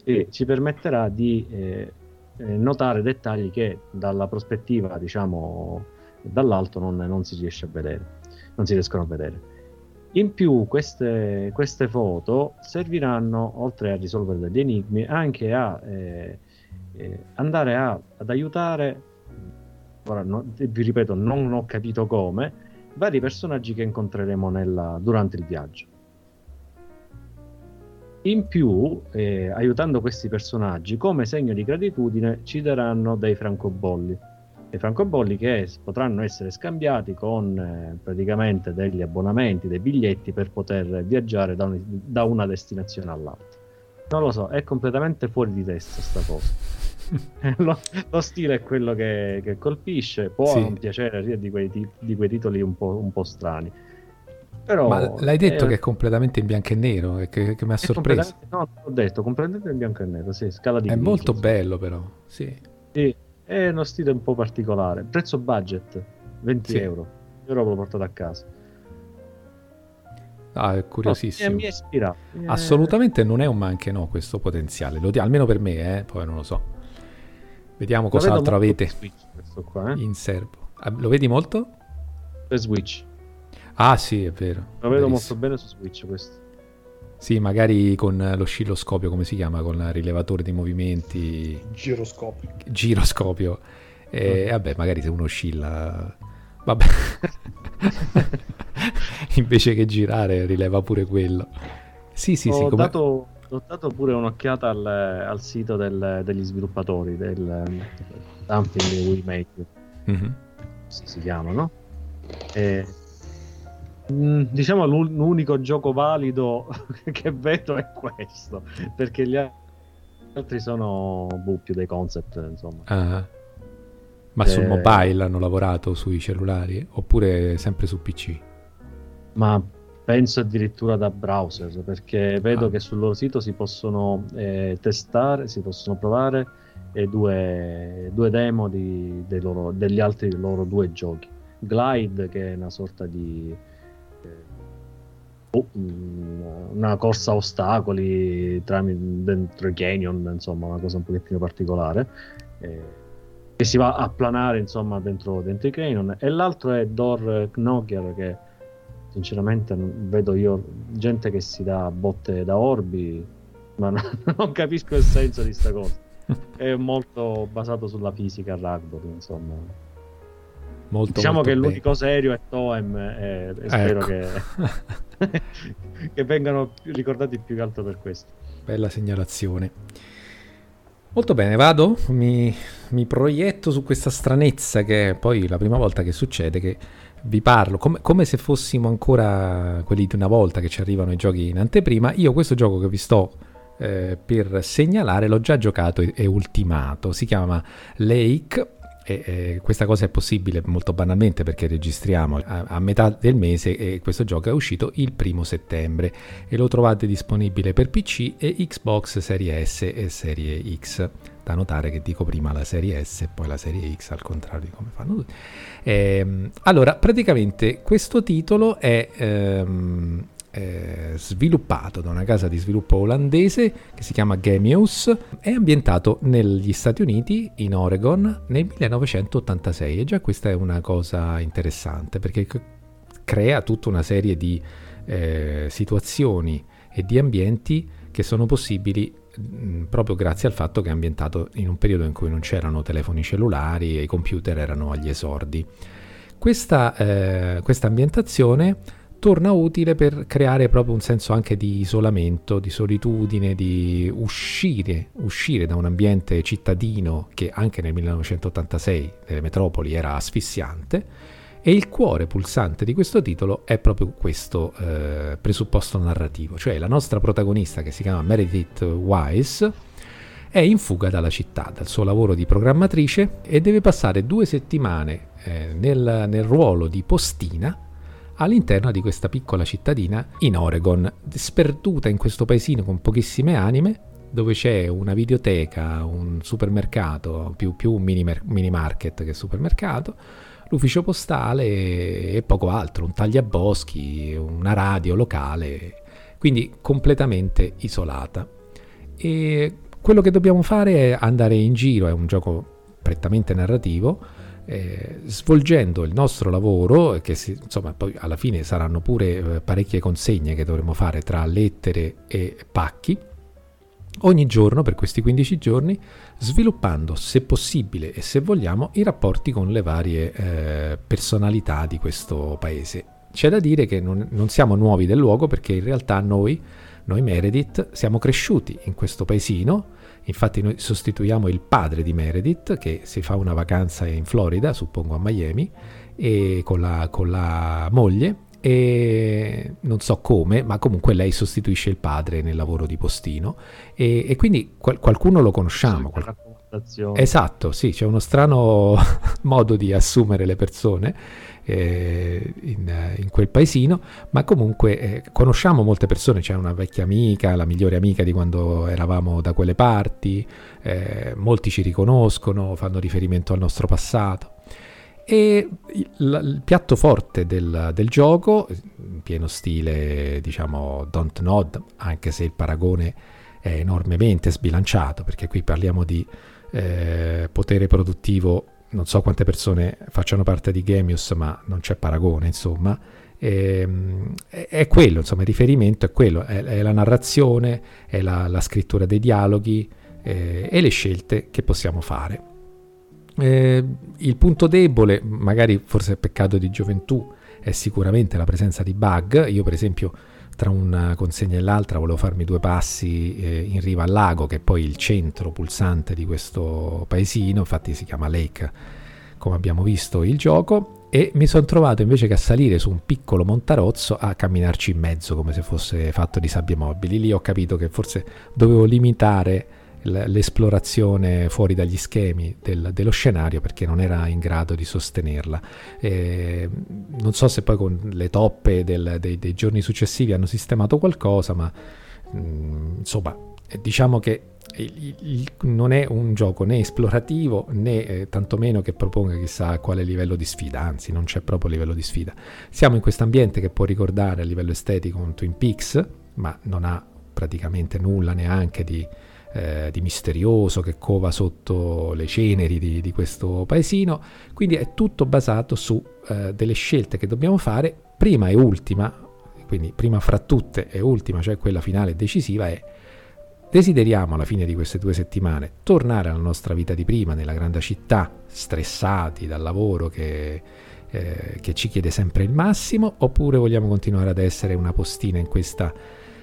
sì, ci permetterà di eh, notare dettagli che dalla prospettiva, diciamo, dall'alto non, non, si riesce a vedere, non si riescono a vedere. In più queste, queste foto serviranno, oltre a risolvere degli enigmi, anche a eh, eh, andare a, ad aiutare, ora no, vi ripeto, non ho capito come, vari personaggi che incontreremo nella, durante il viaggio. In più, eh, aiutando questi personaggi, come segno di gratitudine ci daranno dei francobolli. Dei francobolli che potranno essere scambiati con eh, praticamente degli abbonamenti, dei biglietti per poter viaggiare da, un, da, una destinazione all'altra. Non lo so, è completamente fuori di testa sta cosa. lo, lo, stile è quello che, che colpisce, può sì. non piacere di quei, di quei titoli un po', un po' strani però, Ma l'hai detto è... che è completamente in bianco e nero e che, che mi ha sorpreso. No, ho detto completamente in bianco e nero, sì, scala di È grigio, molto sì. bello però, sì. sì. È uno stile un po' particolare. Prezzo budget, 20 sì. euro. Io l'ho portato a casa. Ah, è curiosissimo. No, mi è ispirato. Assolutamente non è un ma anche no questo potenziale, lo, almeno per me, eh, poi non lo so. Vediamo cos'altro avete Switch, qua, eh? in serbo. Ah, lo vedi molto? Per Switch. Ah sì, è vero. Lo vedo molto bene su Switch questo. Sì, magari con l'oscilloscopio, come si chiama? Con il rilevatore di movimenti. Giroscopio. Giroscopio. E mm. vabbè, magari se uno oscilla... Vabbè. Invece che girare rimeva pure quello. Sì, sì, ho sì. Come... Dato, ho dato pure un'occhiata al, al sito del, degli sviluppatori del Dumping We Make. Mm-hmm. Si chiama, no? E diciamo l'unico gioco valido che vedo è questo, perché gli altri sono più dei concept, insomma. Uh-huh. Ma eh... sul mobile hanno lavorato sui cellulari oppure sempre su PC? Ma penso addirittura da browser, perché vedo ah. che sul loro sito si possono eh, testare, si possono provare eh, due, due, demo di, loro, degli altri loro due giochi. Glide, che è una sorta di una corsa a ostacoli tramite, dentro i canyon, insomma, una cosa un pochettino particolare. Eh, che si va a planare insomma dentro, dentro i canyon e l'altro è Dor Knocker che sinceramente vedo io gente che si dà botte da orbi ma non capisco il senso di sta cosa è molto basato sulla fisica rugby insomma molto, diciamo molto che bene. l'unico serio è Toem e, e spero ecco. che, che vengano ricordati più che altro per questo bella segnalazione Molto bene, vado, mi, mi, proietto su questa stranezza che è poi la prima volta che succede che vi parlo, come, come, se fossimo ancora quelli di una volta che ci arrivano i giochi in anteprima. Io questo gioco che vi sto eh, per segnalare l'ho già giocato e, e ultimato, si chiama Lake e, e questa cosa è possibile molto banalmente perché registriamo a, a, metà del mese e questo gioco è uscito il primo settembre e lo trovate disponibile per PC e Xbox Serie S e Serie X. Da notare che dico prima la Serie S e poi la Serie X al contrario di come fanno tutti. Ehm, allora, praticamente questo titolo è ehm, eh, sviluppato da una casa di sviluppo olandese che si chiama Gamius, è ambientato negli Stati Uniti, in Oregon, nel 1986 e già questa è una cosa interessante perché crea tutta una serie di eh, situazioni e di ambienti che sono possibili proprio grazie al fatto che è ambientato in un periodo in cui non c'erano telefoni cellulari e i computer erano agli esordi. Questa, eh, ambientazione torna utile per creare proprio un senso anche di isolamento, di solitudine, di uscire, uscire da un ambiente cittadino che anche nel 1986 nelle metropoli era asfissiante e il cuore pulsante di questo titolo è proprio questo eh, presupposto narrativo, cioè la nostra protagonista che si chiama Meredith Wise è in fuga dalla città, dal suo lavoro di programmatrice e deve passare due settimane eh, nel, nel ruolo di postina all'interno di questa piccola cittadina in Oregon, sperduta in questo paesino con pochissime anime, dove c'è una videoteca, un supermercato, più, più un mini, mini market che supermercato, l'ufficio postale e poco altro, un tagliaboschi, una radio locale, quindi completamente isolata. E quello che dobbiamo fare è andare in giro, è un gioco prettamente narrativo, eh, svolgendo il nostro lavoro, che si, insomma poi alla fine saranno pure eh, parecchie consegne che dovremo fare tra lettere e pacchi, ogni giorno per questi 15 giorni, sviluppando se possibile e se vogliamo i rapporti con le varie eh, personalità di questo paese. C'è da dire che non, non siamo nuovi del luogo perché in realtà noi, noi Meredith, siamo cresciuti in questo paesino, Infatti noi sostituiamo il padre di Meredith che si fa una vacanza in Florida, suppongo a Miami, e con la, con la moglie e non so come, ma comunque lei sostituisce il padre nel lavoro di postino e, e quindi qual- qualcuno lo conosciamo. Qual- esatto, sì, c'è uno strano modo di assumere le persone eh, in, in, quel paesino, ma comunque eh, conosciamo molte persone, c'è una vecchia amica, la migliore amica di quando eravamo da quelle parti, eh, molti ci riconoscono, fanno riferimento al nostro passato. E il, il piatto forte del, del, gioco, in pieno stile, diciamo, Don't Nod, anche se il paragone è enormemente sbilanciato, perché qui parliamo di eh, potere produttivo non so quante persone facciano parte di Gamius, ma non c'è paragone, insomma. E, ehm, è, è, quello, insomma, il riferimento è quello, è, è la narrazione, è la, la, scrittura dei dialoghi eh, e le scelte che possiamo fare. Eh, il punto debole, magari forse è peccato di gioventù, è sicuramente la presenza di bug. Io, per esempio, tra una consegna e l'altra volevo farmi due passi eh, in riva al lago, che è poi il centro pulsante di questo paesino, infatti si chiama Lake, come abbiamo visto il gioco, e mi sono trovato invece che a salire su un piccolo montarozzo a camminarci in mezzo come se fosse fatto di sabbie mobili. Lì ho capito che forse dovevo limitare l'esplorazione fuori dagli schemi del, dello scenario perché non era in grado di sostenerla. E non so se poi con le toppe del, dei, dei, giorni successivi hanno sistemato qualcosa, ma mh, mm, insomma diciamo che il, il, non è un gioco né esplorativo né eh, tantomeno che proponga chissà quale livello di sfida, anzi non c'è proprio livello di sfida. Siamo in questo ambiente che può ricordare a livello estetico un Twin Peaks, ma non ha praticamente nulla neanche di, eh, di misterioso che cova sotto le ceneri di, di, questo paesino, quindi è tutto basato su eh, delle scelte che dobbiamo fare, prima e ultima, quindi prima fra tutte e ultima, cioè quella finale decisiva, è desideriamo alla fine di queste due settimane tornare alla nostra vita di prima, nella grande città, stressati dal lavoro che, eh, che ci chiede sempre il massimo, oppure vogliamo continuare ad essere una postina in questa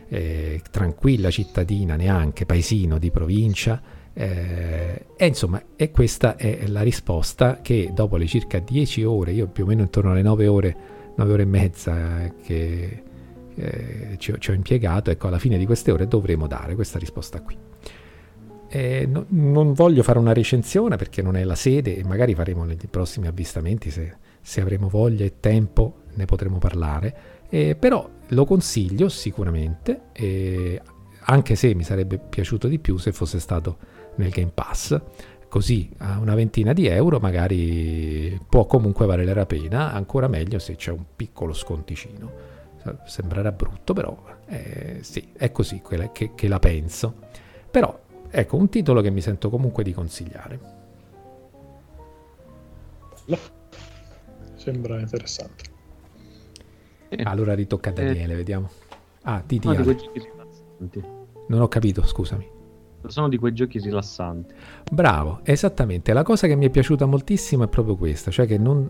eh, tranquilla cittadina, neanche paesino di provincia. Eh, e insomma, e questa è la risposta che dopo le circa 10 ore, io più o meno intorno alle 9 ore, 9 ore e mezza che eh, ci, ci, ho impiegato, ecco, alla fine di queste ore dovremo dare questa risposta qui. Eh, no, non voglio fare una recensione perché non è la sede e magari faremo nei prossimi avvistamenti se, se avremo voglia e tempo ne potremo parlare, eh, però lo consiglio sicuramente, anche se mi sarebbe piaciuto di più se fosse stato nel Game Pass. Così a una ventina di euro magari può comunque valere la pena, ancora meglio se c'è un piccolo sconticino. Sembrerà brutto, però eh, sì, è così che, che la penso. Però ecco un titolo che mi sento comunque di consigliare. Sembra interessante. Eh. Allora ritocca a eh. Daniele, eh. vediamo. Ah, di no, di quei giochi rilassanti. Non ho capito, scusami. Sono di quei giochi rilassanti. Bravo, esattamente. La cosa che mi è piaciuta moltissimo è proprio questa, cioè che non,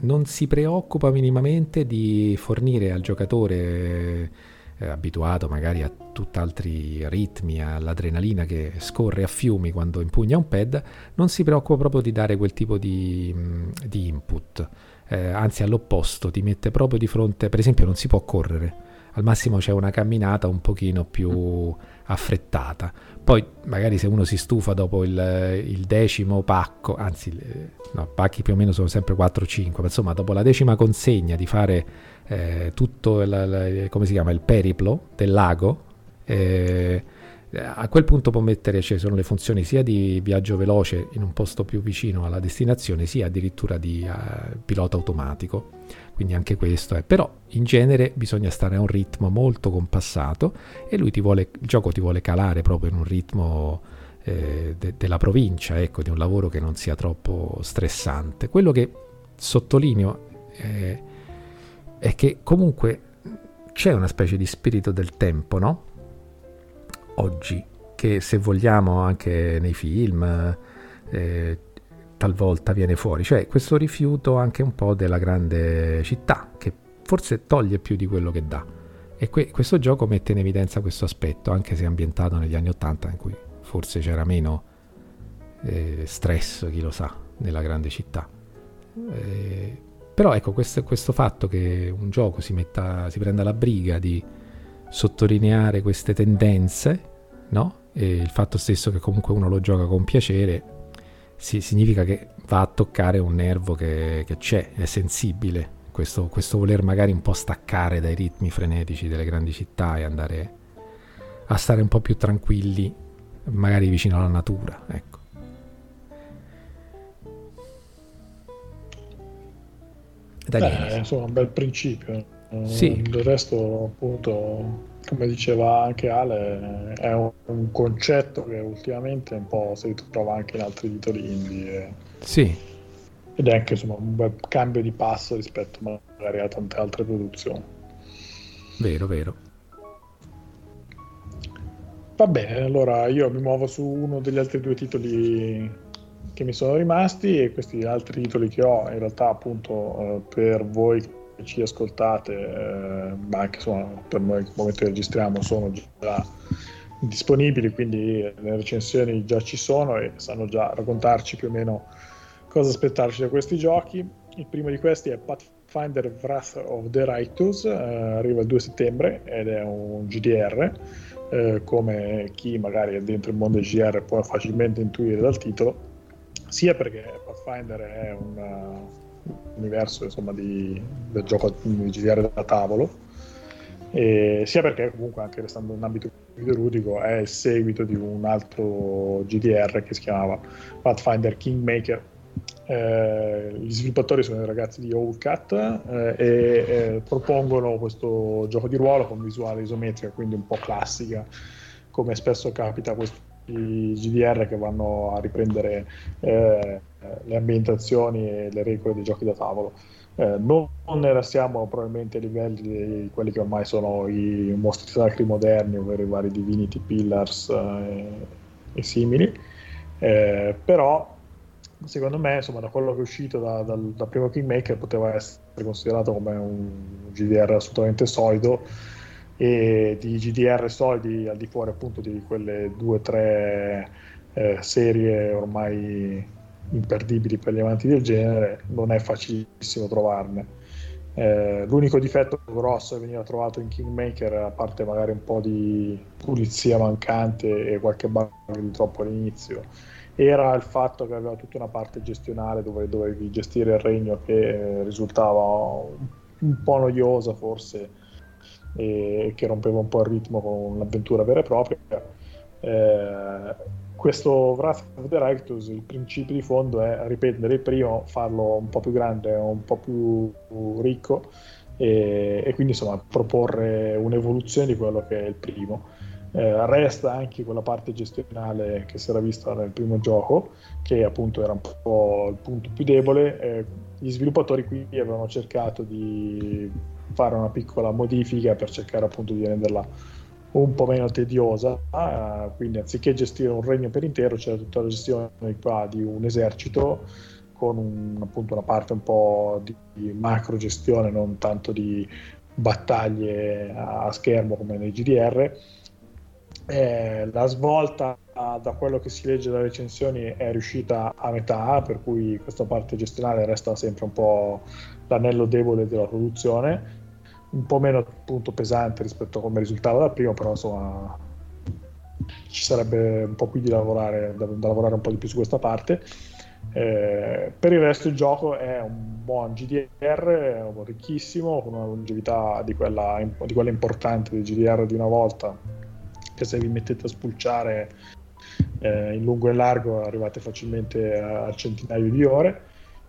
non si preoccupa minimamente di fornire al giocatore eh, abituato magari a tutt'altri ritmi, all'adrenalina che scorre a fiumi quando impugna un pad, non si preoccupa proprio di dare quel tipo di, di input eh, anzi all'opposto, ti mette proprio di fronte, per esempio non si può correre, al massimo c'è una camminata un pochino più affrettata. Poi magari se uno si stufa dopo il, il decimo pacco, anzi no, pacchi più o meno sono sempre 4-5, ma insomma dopo la decima consegna di fare eh, tutto il, si chiama, il periplo del lago, eh, a quel punto può mettere, ci cioè, sono le funzioni sia di viaggio veloce in un posto più vicino alla destinazione, sia addirittura di uh, pilota automatico. Quindi anche questo è. Però in genere bisogna stare a un ritmo molto compassato e lui ti vuole, il gioco ti vuole calare proprio in un ritmo eh, de- della provincia, ecco, di un lavoro che non sia troppo stressante. Quello che sottolineo eh, è che comunque c'è una specie di spirito del tempo, no? Oggi, che se vogliamo anche nei film eh, talvolta viene fuori, cioè questo rifiuto anche un po' della grande città, che forse toglie più di quello che dà. E que- questo gioco mette in evidenza questo aspetto, anche se ambientato negli anni Ottanta, in cui forse c'era meno eh, stress, chi lo sa, nella grande città. Eh, però ecco, questo, questo, fatto che un gioco si, metta, si prenda la briga di sottolineare queste tendenze, no? E il fatto stesso che comunque uno lo gioca con piacere, sì, significa che va a toccare un nervo che, che c'è, è sensibile. Questo, questo, voler magari un po' staccare dai ritmi frenetici delle grandi città e andare a stare un po' più tranquilli, magari vicino alla natura, ecco. Daniele. Beh, insomma, un bel principio. Sì. Del resto, appunto, come diceva anche Ale, è un, un, concetto che ultimamente un po' si ritrova anche in altri titoli indie. Sì. Ed è anche insomma, un bel cambio di passo rispetto magari a tante altre produzioni. Vero, vero. Va bene, allora io mi muovo su uno degli altri due titoli che mi sono rimasti e questi altri titoli che ho in realtà appunto eh, per voi ci ascoltate, eh, ma anche insomma, per noi nel momento che registriamo sono già disponibili, quindi le recensioni già ci sono e sanno già raccontarci più o meno cosa aspettarci da questi giochi. Il primo di questi è Pathfinder Wrath of the Righteous, eh, arriva il 2 settembre ed è un GDR. Eh, come chi magari è dentro il mondo del GDR può facilmente intuire dal titolo, sia perché Pathfinder è un universo insomma, di, del gioco di GDR da tavolo. E sia perché comunque anche restando in ambito videoludico è il seguito di un altro GDR che si chiamava Pathfinder Kingmaker. Eh, gli sviluppatori sono i ragazzi di Owlcat eh, e eh, propongono questo gioco di ruolo con visuale isometrica, quindi un po' classica, come spesso capita questi GDR che vanno a riprendere eh, le ambientazioni e le regole dei giochi da tavolo. Eh, non, ne siamo probabilmente a livelli di quelli che ormai sono i mostri sacri moderni, ovvero i vari Divinity Pillars eh, e simili, però secondo me, insomma, da quello che è uscito da, dal, dal, primo Kingmaker poteva essere considerato come un GDR assolutamente solido e di GDR solidi al di fuori appunto di quelle due o tre eh, serie ormai imperdibili per gli amanti del genere non è facilissimo trovarne eh, l'unico difetto grosso che veniva trovato in Kingmaker a parte magari un po' di pulizia mancante e qualche bug di troppo all'inizio era il fatto che aveva tutta una parte gestionale dove dovevi gestire il regno che eh, risultava un, po' noiosa forse e che rompeva un po' il ritmo con un'avventura vera e propria. Eh, questo Wrath of the Rectus, il principio di fondo è ripetere il primo, farlo un po' più grande, un po' più ricco e, e quindi insomma proporre un'evoluzione di quello che è il primo eh, resta anche quella parte gestionale che si era vista nel primo gioco, che appunto era un po' il punto più debole. Eh, gli sviluppatori qui avevano cercato di fare una piccola modifica per cercare appunto di renderla un po' meno tediosa, eh, quindi anziché gestire un regno per intero c'era tutta la gestione qua di un esercito con un, appunto una parte un po' di, di macro gestione, non tanto di battaglie a schermo come nei GDR eh, la svolta da quello che si legge dalle recensioni è riuscita a metà, per cui questa parte gestionale resta sempre un po' l'anello debole della produzione, un po' meno appunto pesante rispetto a come risultava da prima, però insomma ci sarebbe un po' qui di lavorare, da, da lavorare un po' di più su questa parte. Eh, per il resto il gioco è un buon GDR, un ricchissimo, con una longevità di quella, di quella importante del GDR di una volta che se vi mettete a spulciare eh, in lungo e largo arrivate facilmente a, a centinaio di ore.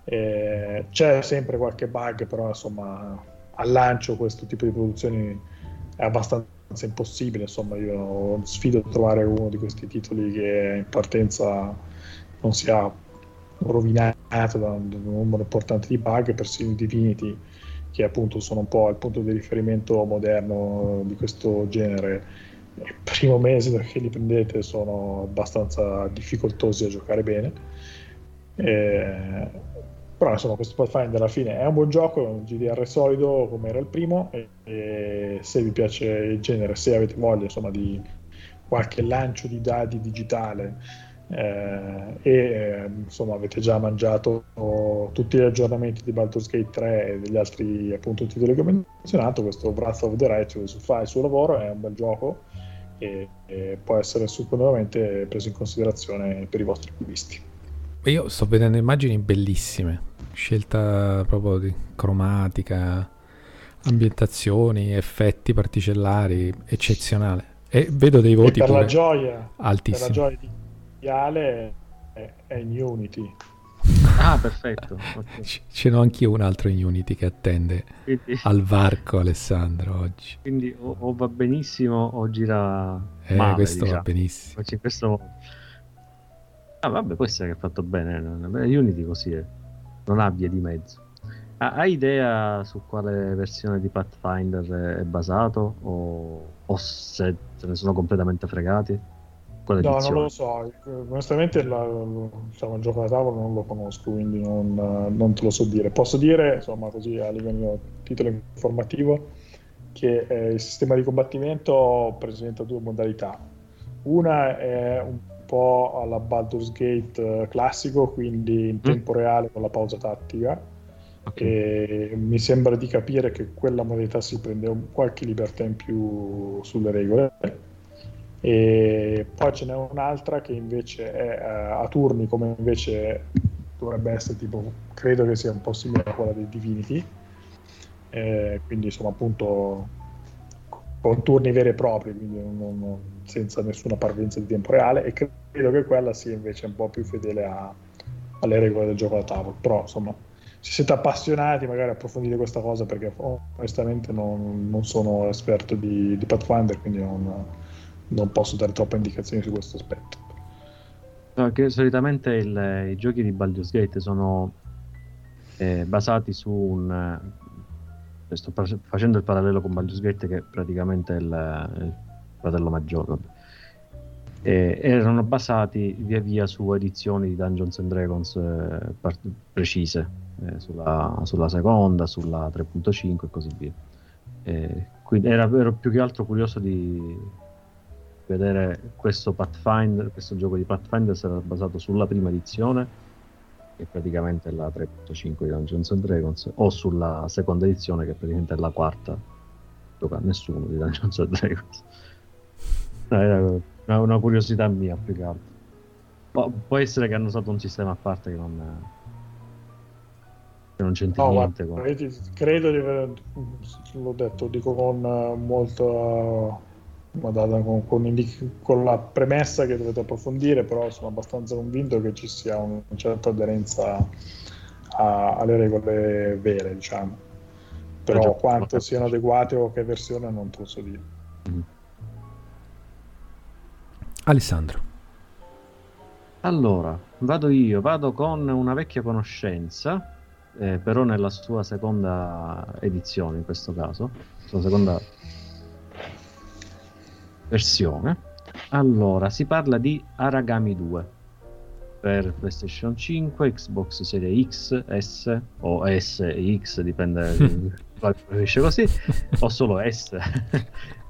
Eh, c'è sempre qualche bug, però insomma al lancio questo tipo di produzioni è abbastanza impossibile. Insomma, io sfido a trovare uno di questi titoli che in partenza non sia rovinato da un, numero importante di bug, persino Divinity, che appunto sono un po' il punto di riferimento moderno di questo genere il primo mese che li prendete sono abbastanza difficoltosi a giocare bene. Eh, però insomma questo Pathfinder alla fine è un buon gioco, è un GDR solido come era il primo e, e se vi piace il genere, se avete voglia insomma di qualche lancio di dadi digitale eh, e eh, insomma avete già mangiato tutti gli aggiornamenti di Baldur's Gate 3 e degli altri appunto titoli che ho menzionato questo Wrath of the Righteous fa il suo lavoro è un bel gioco e, e può essere sicuramente preso in considerazione per i vostri acquisti. Io sto vedendo immagini bellissime, scelta proprio di cromatica, ambientazioni, effetti particellari, eccezionale. E vedo dei voti e per la gioia, altissimi. Per la gioia di Ale è, è in Unity. Ah, perfetto. Okay. Ce n'ho anch'io un altro in Unity che attende quindi, al varco Alessandro oggi. Quindi o, o va benissimo o gira eh, male, questo diciamo. va benissimo. Questo... Ah, vabbè, può essere che è fatto bene. Unity così è. Non ha via di mezzo. Ah, hai idea su quale versione di Pathfinder è basato? O, o se se ne sono completamente fregati? no, non lo so. Onestamente la, diciamo, il gioco da tavolo non lo conosco, quindi non, non, te lo so dire. Posso dire, insomma, così a livello titolo informativo, che eh, il sistema di combattimento presenta due modalità. Una è un po' alla Baldur's Gate eh, classico, quindi in mm. tempo reale con la pausa tattica. Okay. E mi sembra di capire che quella modalità si prende qualche libertà in più sulle regole e poi ce n'è un'altra che invece è uh, a turni come invece dovrebbe essere tipo credo che sia un po' simile a quella dei Divinity eh, quindi insomma appunto con turni veri e propri, quindi non, non, senza nessuna parvenza di tempo reale, e credo che quella sia invece un po' più fedele a, alle regole del gioco da tavolo. Però, insomma, se siete appassionati, magari approfondite questa cosa perché onestamente non, non sono esperto di, di Pathfinder, quindi non, non, posso dare troppe indicazioni su questo aspetto. No, solitamente il, i giochi di Baldur's Gate sono eh, basati su un sto facendo il parallelo con Baldur's Gate che è praticamente il, il fratello maggiore e erano basati via via su edizioni di Dungeons and Dragons eh, part- precise eh, sulla, sulla, seconda, sulla 3.5 e così via e quindi era, ero più che altro curioso di vedere questo Pathfinder questo gioco di Pathfinder sarà basato sulla prima edizione che praticamente è la 3.5 di Dungeons and Dragons, o sulla seconda edizione che praticamente è la quarta, gioca nessuno di Dungeons and Dragons. Era una, curiosità mia più che altro. Ma può essere che hanno usato un sistema a parte che non, che non c'entra no, niente. Guarda, con... credo di aver, l'ho detto, dico con molto data con, con, con, la premessa che dovete approfondire, però sono abbastanza convinto che ci sia una certa aderenza a, alle regole vere, diciamo. Però quanto siano adeguate o che versione non posso dire. Mm. Alessandro. Allora, vado io, vado con una vecchia conoscenza, eh, però nella sua seconda edizione in questo caso, sua seconda versione. Allora, si parla di Aragami 2 per PlayStation 5, Xbox Series X, S o S e X, dipende preferisce così, o solo S.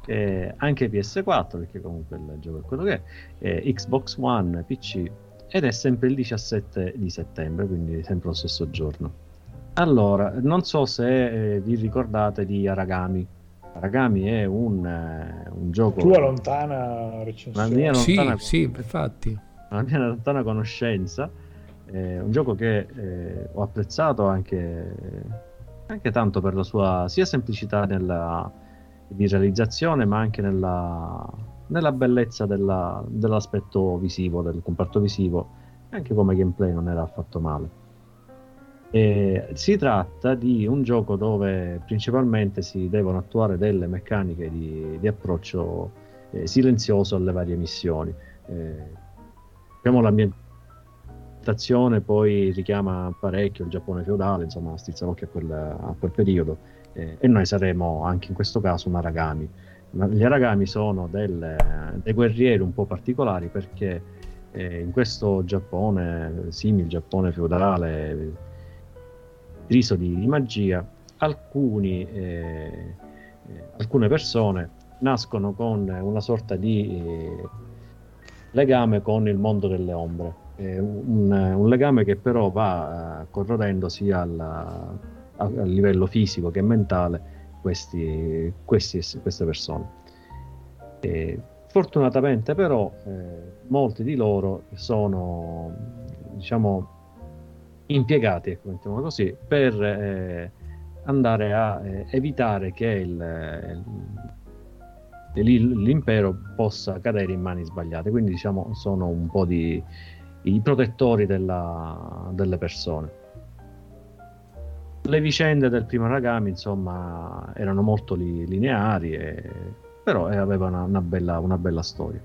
eh, anche PS4, perché comunque il gioco è quello che è, eh, Xbox One, PC ed è sempre il 17 di settembre, quindi sempre lo stesso giorno. Allora, non so se eh, vi ricordate di Aragami, Aragami è un, uh, un gioco. Tua lontana recensione. La mia lontana, sì, sì, infatti. La mia lontana conoscenza. È un gioco che eh, ho apprezzato anche, anche, tanto per la sua sia semplicità nella, di realizzazione, ma anche nella, nella bellezza della, dell'aspetto visivo, del comparto visivo. Anche come gameplay non era affatto male. E si tratta di un gioco dove principalmente si devono attuare delle meccaniche di, di approccio eh, silenzioso alle varie missioni. Eh, diciamo l'ambientazione poi richiama parecchio il Giappone feudale, insomma strizza l'occhio a quel, a quel periodo eh, e noi saremo anche in questo caso un Aragami. Gli Aragami sono del, dei guerrieri un po' particolari perché eh, in questo Giappone, simile Giappone feudale, riso di, di magia, alcuni, eh, alcune persone nascono con una sorta di eh, legame con il mondo delle ombre, un, un, legame che però va corrodendo sia alla, a, a, livello fisico che mentale questi, questi, queste persone. E, fortunatamente però eh, molti di loro sono diciamo impiegati, ecco, così, per eh, andare a eh, evitare che il, eh, l'impero possa cadere in mani sbagliate. Quindi diciamo sono un po' di, i protettori della, delle persone. Le vicende del primo Ragami, insomma, erano molto li, lineari, e, però eh, aveva una, una, bella, una, bella, storia.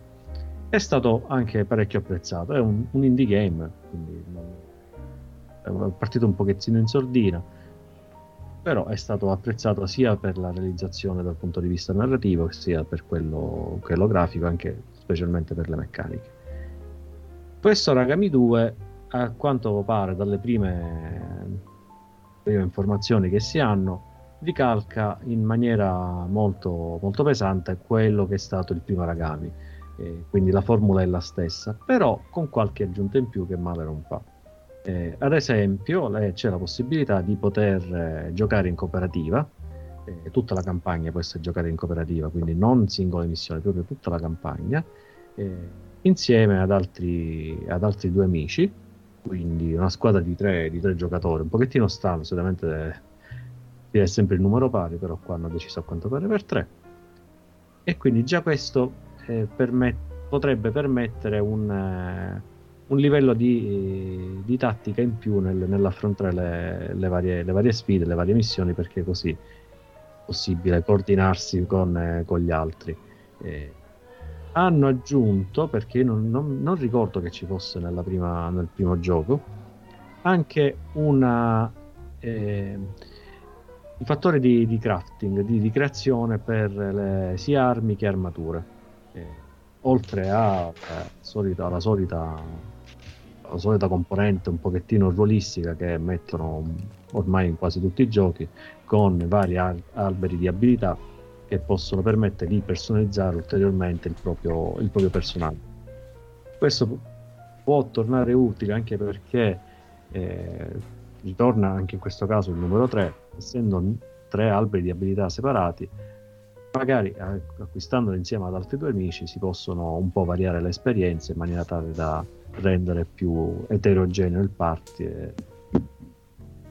È stato anche parecchio apprezzato, è un, un indie game, quindi è partito un pochettino in sordina, però è stato apprezzato sia per la realizzazione dal punto di vista narrativo sia per quello, quello grafico, anche specialmente per le meccaniche. Questo Ragami 2, a quanto pare dalle prime, prime informazioni che si hanno, ricalca in maniera molto, molto pesante quello che è stato il primo Ragami. Eh, quindi la formula è la stessa, però con qualche aggiunta in più che male non fa. Eh, ad esempio, eh, c'è la possibilità di poter eh, giocare in cooperativa, eh, tutta la campagna può essere giocata in cooperativa, quindi non singole missioni, proprio tutta la campagna, eh, insieme ad altri, ad altri, due amici, quindi una squadra di tre, di tre giocatori, un pochettino strano, solitamente è sempre il numero pari, però qua hanno deciso a quanto pare per tre. e quindi già questo eh, permet- potrebbe permettere un, eh, un livello di, di, tattica in più nel, nell'affrontare le, le, varie, le, varie, sfide, le varie missioni, perché così è possibile coordinarsi con, eh, con gli altri. Eh, hanno aggiunto, perché non, non, non, ricordo che ci fosse prima, nel primo gioco, anche una, eh, un fattore di, di crafting, di, di, creazione per le, sia armi che armature. Eh, oltre a, eh, solita, alla solita, alla solita componente un pochettino ruolistica che mettono ormai in quasi tutti i giochi, con vari al- alberi di abilità che possono permettere di personalizzare ulteriormente il proprio, il proprio personaggio. Questo può tornare utile anche perché eh, ritorna anche in questo caso il numero 3, essendo tre alberi di abilità separati, magari acquistandoli insieme ad altri due amici si possono un po' variare le esperienze in maniera tale da rendere più eterogeneo il party e il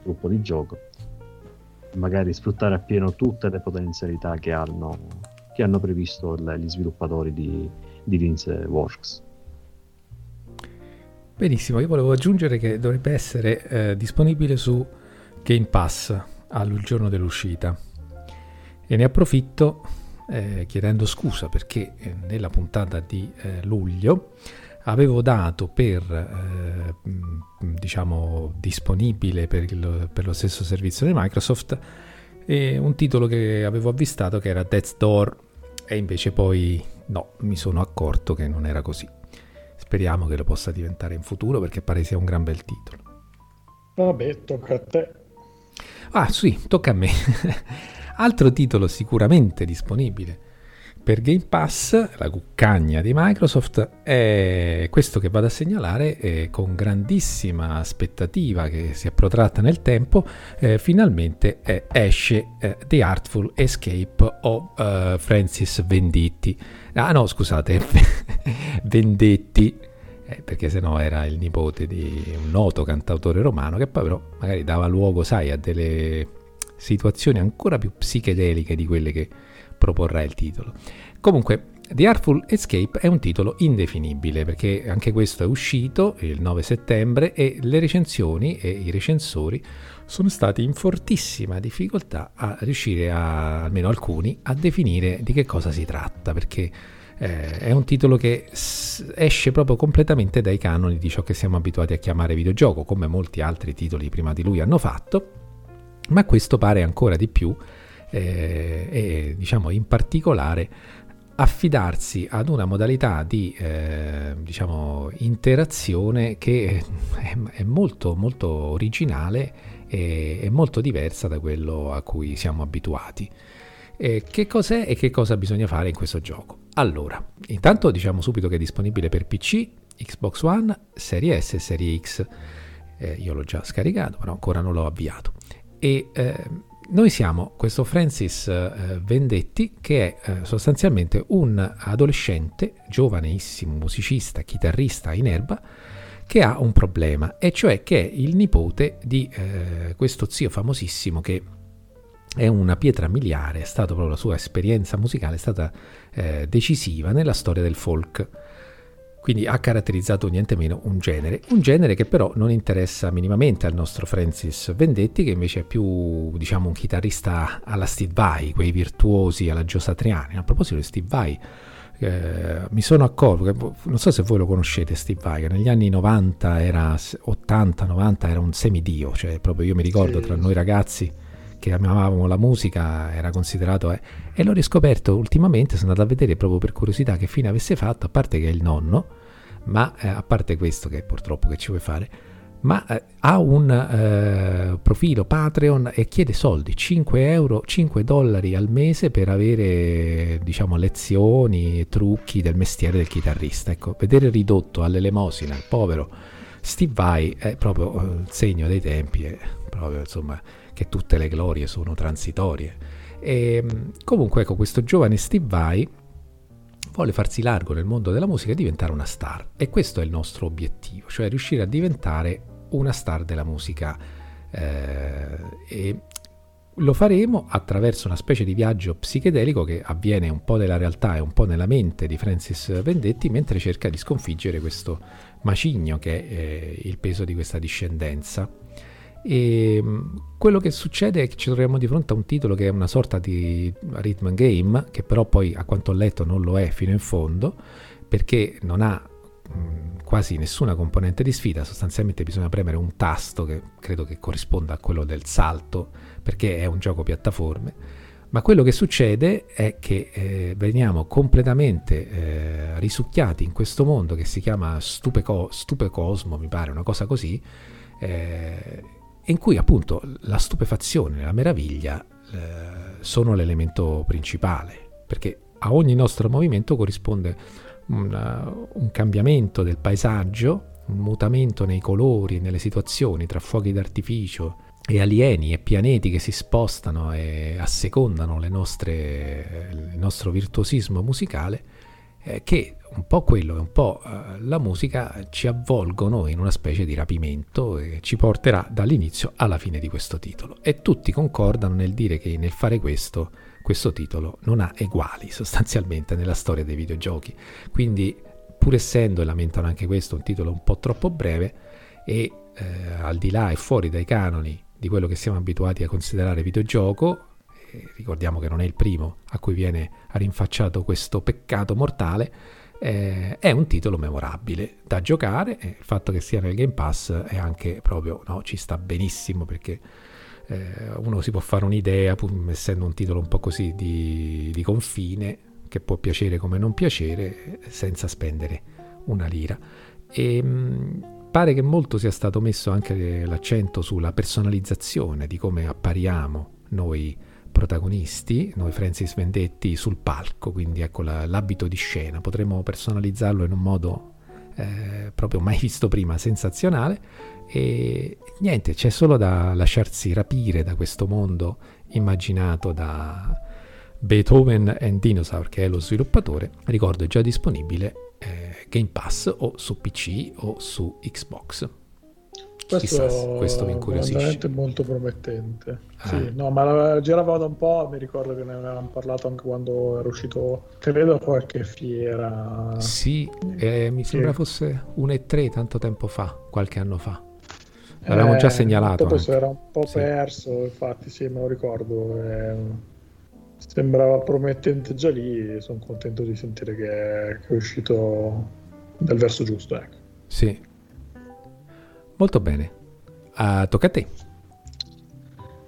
gruppo di gioco magari sfruttare appieno tutte le potenzialità che hanno, che hanno previsto gli sviluppatori di, di Vince Works. Benissimo, io volevo aggiungere che dovrebbe essere eh, disponibile su Game Pass al giorno dell'uscita e ne approfitto eh, chiedendo scusa perché eh, nella puntata di eh, luglio avevo dato per eh, diciamo disponibile per, il, per, lo stesso servizio di Microsoft un titolo che avevo avvistato che era Death's Door e invece poi no, mi sono accorto che non era così. Speriamo che lo possa diventare in futuro perché pare sia un gran bel titolo. Vabbè, tocca a te. Ah sì, tocca a me. Altro titolo sicuramente disponibile per Game Pass, la cuccagna di Microsoft, è questo che vado a segnalare con grandissima aspettativa che si è protratta nel tempo, eh, finalmente eh, esce eh, The Artful Escape of eh, Francis Venditti. Ah no, scusate, Vendetti. Eh, perché sennò era il nipote di un noto cantautore romano che poi però magari dava luogo, sai, a delle situazioni ancora più psichedeliche di quelle che proporrà il titolo. Comunque, The Artful Escape è un titolo indefinibile perché anche questo è uscito il 9 settembre e le recensioni e i recensori sono stati in fortissima difficoltà a riuscire a, almeno alcuni, a definire di che cosa si tratta perché eh, è un titolo che esce proprio completamente dai canoni di ciò che siamo abituati a chiamare videogioco, come molti altri titoli prima di lui hanno fatto, ma questo pare ancora di più eh, e diciamo in particolare affidarsi ad una modalità di eh, diciamo, interazione che è, è, molto molto originale e, e molto diversa da quello a cui siamo abituati. E che cos'è e che cosa bisogna fare in questo gioco? Allora, intanto diciamo subito che è disponibile per PC, Xbox One, Serie S e Serie X. Eh, io l'ho già scaricato, però ancora non l'ho avviato. E eh, noi siamo questo Francis eh, Vendetti che è eh, sostanzialmente un adolescente, giovanissimo musicista, chitarrista in erba, che ha un problema, e cioè che è il nipote di eh, questo zio famosissimo che è una pietra miliare, è stata proprio la sua esperienza musicale, è stata eh, decisiva nella storia del folk quindi ha caratterizzato niente meno un genere, un genere che però non interessa minimamente al nostro Francis Vendetti, che invece è più, diciamo, un chitarrista alla Steve Vai, quei virtuosi alla Gio Satriani. A proposito di Steve Vai, eh, mi sono accorto, non so se voi lo conoscete Steve Vai, che negli anni 90 era 80-90 era un semidio, cioè proprio io mi ricordo sì, tra noi ragazzi che amavamo la musica era considerato eh, e l'ho riscoperto ultimamente sono andato a vedere proprio per curiosità che fine avesse fatto a parte che è il nonno ma eh, a parte questo che purtroppo che ci vuoi fare ma eh, ha un eh, profilo Patreon e chiede soldi 5 euro 5 dollari al mese per avere diciamo lezioni e trucchi del mestiere del chitarrista. Ecco vedere ridotto all'elemosina il povero Steve Vai è proprio eh, il segno dei tempi è proprio insomma che tutte le glorie sono transitorie. E, ehm, comunque, ecco, questo giovane Steve Vai vuole farsi largo nel mondo della musica e diventare una star. E questo è il nostro obiettivo, cioè riuscire a diventare una star della musica. Eh, e lo faremo attraverso una specie di viaggio psichedelico che avviene un po' nella realtà e un po' nella mente di Francis Vendetti mentre cerca di sconfiggere questo macigno che è eh, il peso di questa discendenza. E mm, quello che succede è che ci troviamo di fronte a un titolo che è una sorta di rhythm game, che però poi a quanto ho letto non lo è fino in fondo, perché non ha quasi nessuna componente di sfida, sostanzialmente bisogna premere un tasto che credo che corrisponda a quello del salto, perché è un gioco piattaforme. Ma quello che succede è che eh, veniamo completamente eh, risucchiati in questo mondo che si chiama Stupeco- Stupecosmo, mi pare, una cosa così, eh, in cui appunto la stupefazione, la meraviglia eh, sono l'elemento principale, perché a ogni nostro movimento corrisponde un, un cambiamento del paesaggio, un mutamento nei colori, nelle situazioni, tra fuochi d'artificio e alieni e pianeti che si spostano e assecondano nostre, il nostro virtuosismo musicale, eh, che un po' quello e un po' eh, la musica ci avvolgono in una specie di rapimento che ci porterà dall'inizio alla fine di questo titolo. E tutti concordano nel dire che nel fare questo questo titolo non ha eguali sostanzialmente nella storia dei videogiochi. Quindi, pur essendo, e lamentano anche questo, un titolo un po' troppo breve e eh, al di là e fuori dai canoni di quello che siamo abituati a considerare videogioco, ricordiamo che non è il primo a cui viene rinfacciato questo peccato mortale, eh, è un titolo memorabile da giocare e il fatto che sia nel Game Pass è anche proprio, no, ci sta benissimo perché eh, uno si può fare un'idea, essendo un titolo un po' così di, di confine, che può piacere come non piacere, senza spendere una lira. E mh, mm, pare che molto sia stato messo anche l'accento sulla personalizzazione di come appariamo noi protagonisti, noi Francis Vendetti, sul palco, quindi ecco la, l'abito di scena, potremmo personalizzarlo in un modo eh, proprio mai visto prima, sensazionale e niente, c'è solo da lasciarsi rapire da questo mondo immaginato da Beethoven and Dinosaur, che è lo sviluppatore. Ricordo è già disponibile eh, Game Pass o su PC o su Xbox. Questo, Chissà, questo mi incuriosisce. È veramente molto promettente. Ah. Sì, no, ma la giravamo da un po', mi ricordo che ne avevamo parlato anche quando era uscito, credo, qualche fiera. Sì, eh, mi sembra fosse un E3 tanto tempo fa, qualche anno fa. L'avevamo già eh, segnalato. Dopo si era un po' sì. perso, infatti sì, me lo ricordo. Eh, sembrava promettente già lì, sono contento di sentire che, che è uscito nel verso giusto. Ecco. Sì. Molto bene. Uh, tocca a te.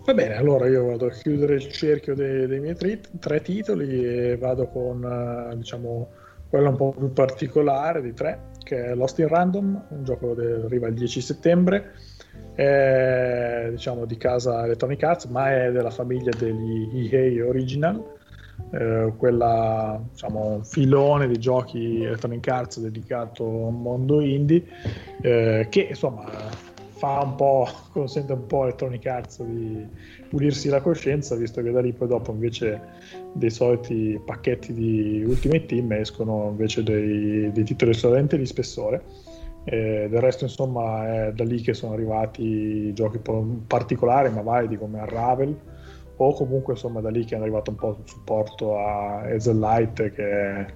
Va bene, allora io vado a chiudere il cerchio dei, dei miei tre, tre, titoli e vado con, uh, diciamo, quello un po' più particolare di tre, che è Lost in Random, un gioco che arriva il 10 settembre è diciamo di casa Electronic Arts, ma è della famiglia degli EA Original, eh, quella diciamo filone di giochi Electronic Arts dedicato a un mondo indie, eh, che insomma fa un po', consente un po' Electronic Arts di pulirsi la coscienza, visto che da lì poi dopo invece dei soliti pacchetti di Ultimate Team escono invece dei, dei titoli solamente di spessore. E del resto, insomma, è da lì che sono arrivati giochi particolari, ma validi come Unravel, o comunque, insomma, da lì che è arrivato un po' il supporto a Light, che è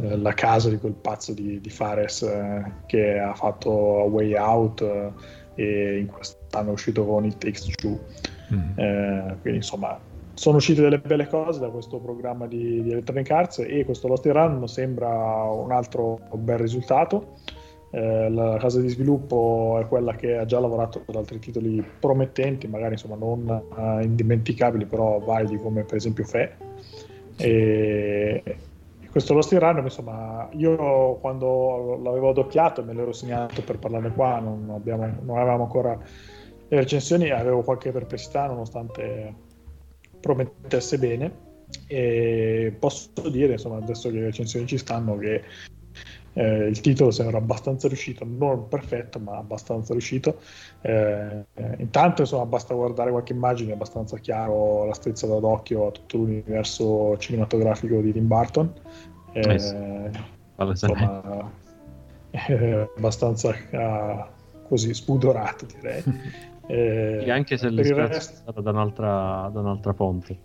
eh, la casa di quel pazzo di, di Fares eh, che ha fatto A Way Out eh, e in quest'anno è uscito con It Takes Two. Mm. Eh, quindi, insomma, sono uscite delle belle cose da questo programma di, di Electronic Arts e questo Lost Run sembra un altro bel risultato eh, la casa di sviluppo è quella che ha già lavorato ad altri titoli promettenti, magari insomma non uh, indimenticabili, però validi come per esempio Fe. E questo Lost in Random, insomma, io quando l'avevo adocchiato e me l'ero segnato per parlarne qua, non, abbiamo, non avevamo ancora le recensioni, avevo qualche perplessità nonostante promettesse bene. E posso dire, insomma, adesso che le recensioni ci stanno, che eh, il titolo sembra abbastanza riuscito, non perfetto, ma abbastanza riuscito. Eh, intanto, insomma, basta guardare qualche immagine, è abbastanza chiaro la strizza d'occhio a tutto l'universo cinematografico di Tim Burton. Eh, eh sì. insomma, è abbastanza uh, così spudorato, direi. Eh, Sì, anche se l'ispirazione resto- è stata da un'altra, da un'altra fonte,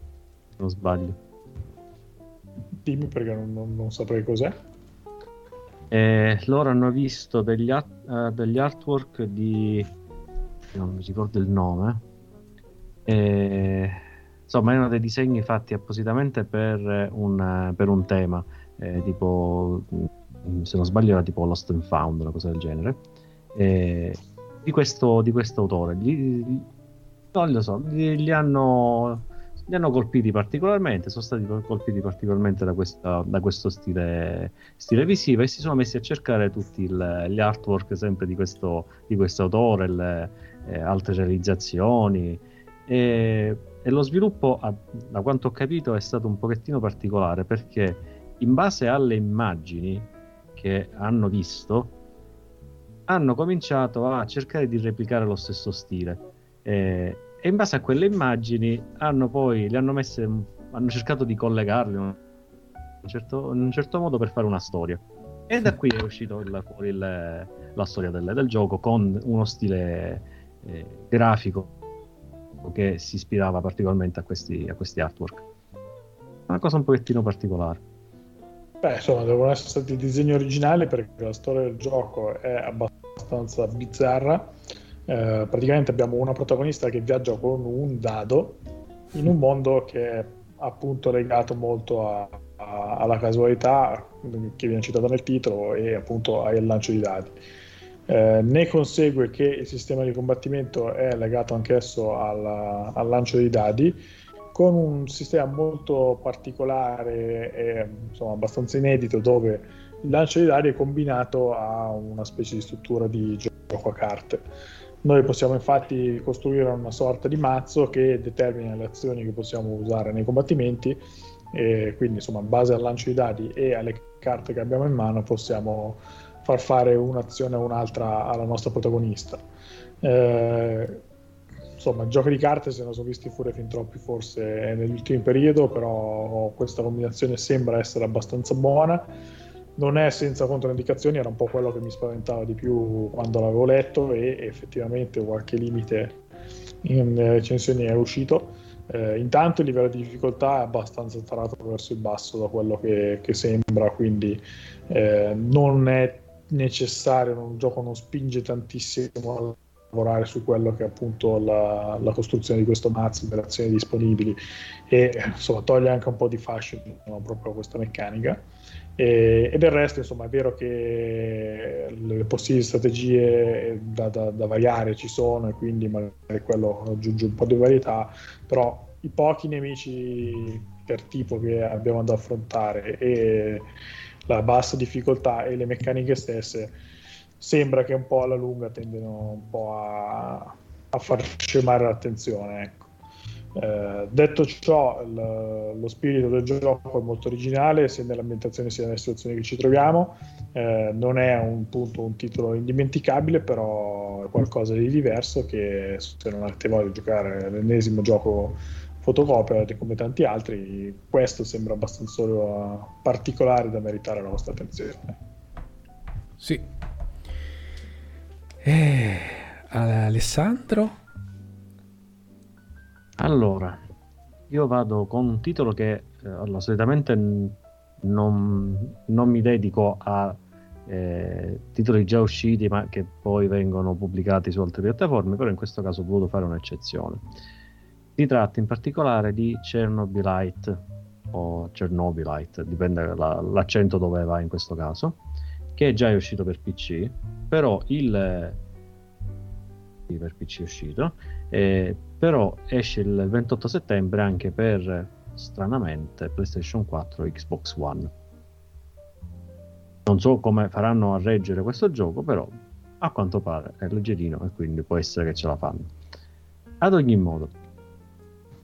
se non sbaglio. Dimmi perché non, non- non saprei cos'è. E loro hanno visto degli, art- eh, degli artwork di... non mi ricordo il nome. E, insomma, erano dei disegni fatti appositamente per un, per un tema, eh, tipo, mm, se non sbaglio era tipo Lost and Found, una cosa del genere, di questo, di questo autore. Gli- gli- non lo so, li, li hanno, li hanno colpiti particolarmente, sono stati colpiti particolarmente da, questa- da questo stile, stile visivo e si sono messi a cercare tutti il- gli artwork sempre di questo, di questo autore, le, eh, altre realizzazioni. E, e lo sviluppo, a- da quanto ho capito, è stato un pochettino particolare perché in base alle immagini che hanno visto hanno cominciato a cercare di replicare lo stesso stile. Eh, e in base a quelle immagini hanno poi le hanno messe hanno cercato di collegarle in un certo, in un certo modo per fare una storia. E da qui è uscito il- il- la storia del, del gioco con uno stile eh, grafico che si ispirava particolarmente a questi, a questi artwork. Una cosa un pochettino particolare. Beh, insomma, devono essere stati disegni originali perché la storia del gioco è abbastanza bizzarra. Eh, praticamente abbiamo una protagonista che viaggia con un dado in un mondo che è appunto legato molto a- a- alla casualità che viene citata nel titolo e appunto al lancio di dadi. Eh, ne consegue che il sistema di combattimento è legato anch'esso alla- al lancio dei dadi con un sistema molto particolare e insomma, abbastanza inedito dove il lancio dei dadi è combinato a una specie di struttura di gioco a carte. Noi possiamo infatti costruire una sorta di mazzo che determina le azioni che possiamo usare nei combattimenti e quindi insomma in base al lancio di dadi e alle carte che abbiamo in mano possiamo far fare un'azione o un'altra alla nostra protagonista. Eh, insomma, giochi di carte se ne sono visti fuori fin troppi forse nell'ultimo periodo, però questa combinazione sembra essere abbastanza buona. Non è senza controindicazioni, era un po' quello che mi spaventava di più quando l'avevo letto e effettivamente qualche limite in recensioni è uscito. Eh, intanto il livello di difficoltà è abbastanza tarato verso il basso da quello che, che sembra, quindi eh, non è necessario, un gioco non spinge tantissimo a lavorare su quello che è appunto la, la costruzione di questo mazzo, le azioni disponibili e insomma toglie anche un po' di fascino no, proprio questa meccanica. E, e, del resto, insomma, è vero che le possibili strategie da, da, da, variare ci sono e quindi magari quello aggiunge un po' di varietà, però i pochi nemici per tipo che abbiamo da affrontare e la bassa difficoltà e le meccaniche stesse sembra che un po' alla lunga tendano un po' a, a far scemare l'attenzione. Eh, detto ciò, il, lo spirito del gioco è molto originale, sia nell'ambientazione sia nelle situazioni che ci troviamo. Eh, non è un, punto, un titolo indimenticabile, però è qualcosa di diverso che se non avete voglia di giocare l'ennesimo gioco fotocopia come tanti altri, questo sembra abbastanza particolare da meritare la vostra attenzione. Sì. Eh, Alessandro? Allora, io vado con un titolo che eh, allora, solitamente non, non, mi dedico a eh, titoli già usciti ma che poi vengono pubblicati su altre piattaforme, però in questo caso ho voluto fare un'eccezione. Si tratta in particolare di Chernobylite o Chernobylite, dipende la, l'accento dove va in questo caso, che è già uscito per PC, però il per PC uscito, eh, però esce il 28 settembre anche per stranamente PlayStation 4 e Xbox One. Non so come faranno a reggere questo gioco, però a quanto pare è leggerino e quindi può essere che ce la fanno. Ad ogni modo,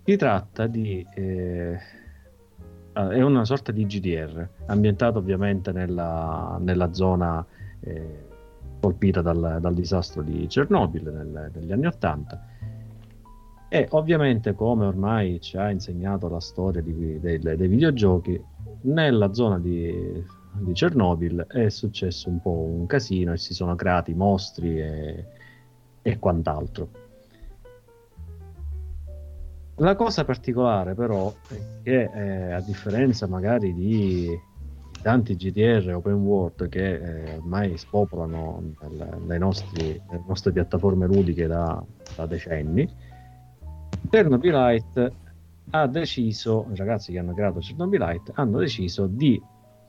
si tratta di eh, è una sorta di GDR ambientato ovviamente nella, nella zona eh, colpita dal, dal, disastro di Chernobyl nel, negli anni 80 e ovviamente come ormai ci ha insegnato la storia di, dei, dei, videogiochi nella zona di, di, Chernobyl è successo un po' un casino e si sono creati mostri e, e quant'altro. La cosa particolare però è che eh, a differenza magari di tanti GDR open world che eh, ormai spopolano nei nostri, nelle nostre piattaforme ludiche da, da decenni, Chernobylite ha deciso, i ragazzi che hanno creato Chernobylite hanno deciso di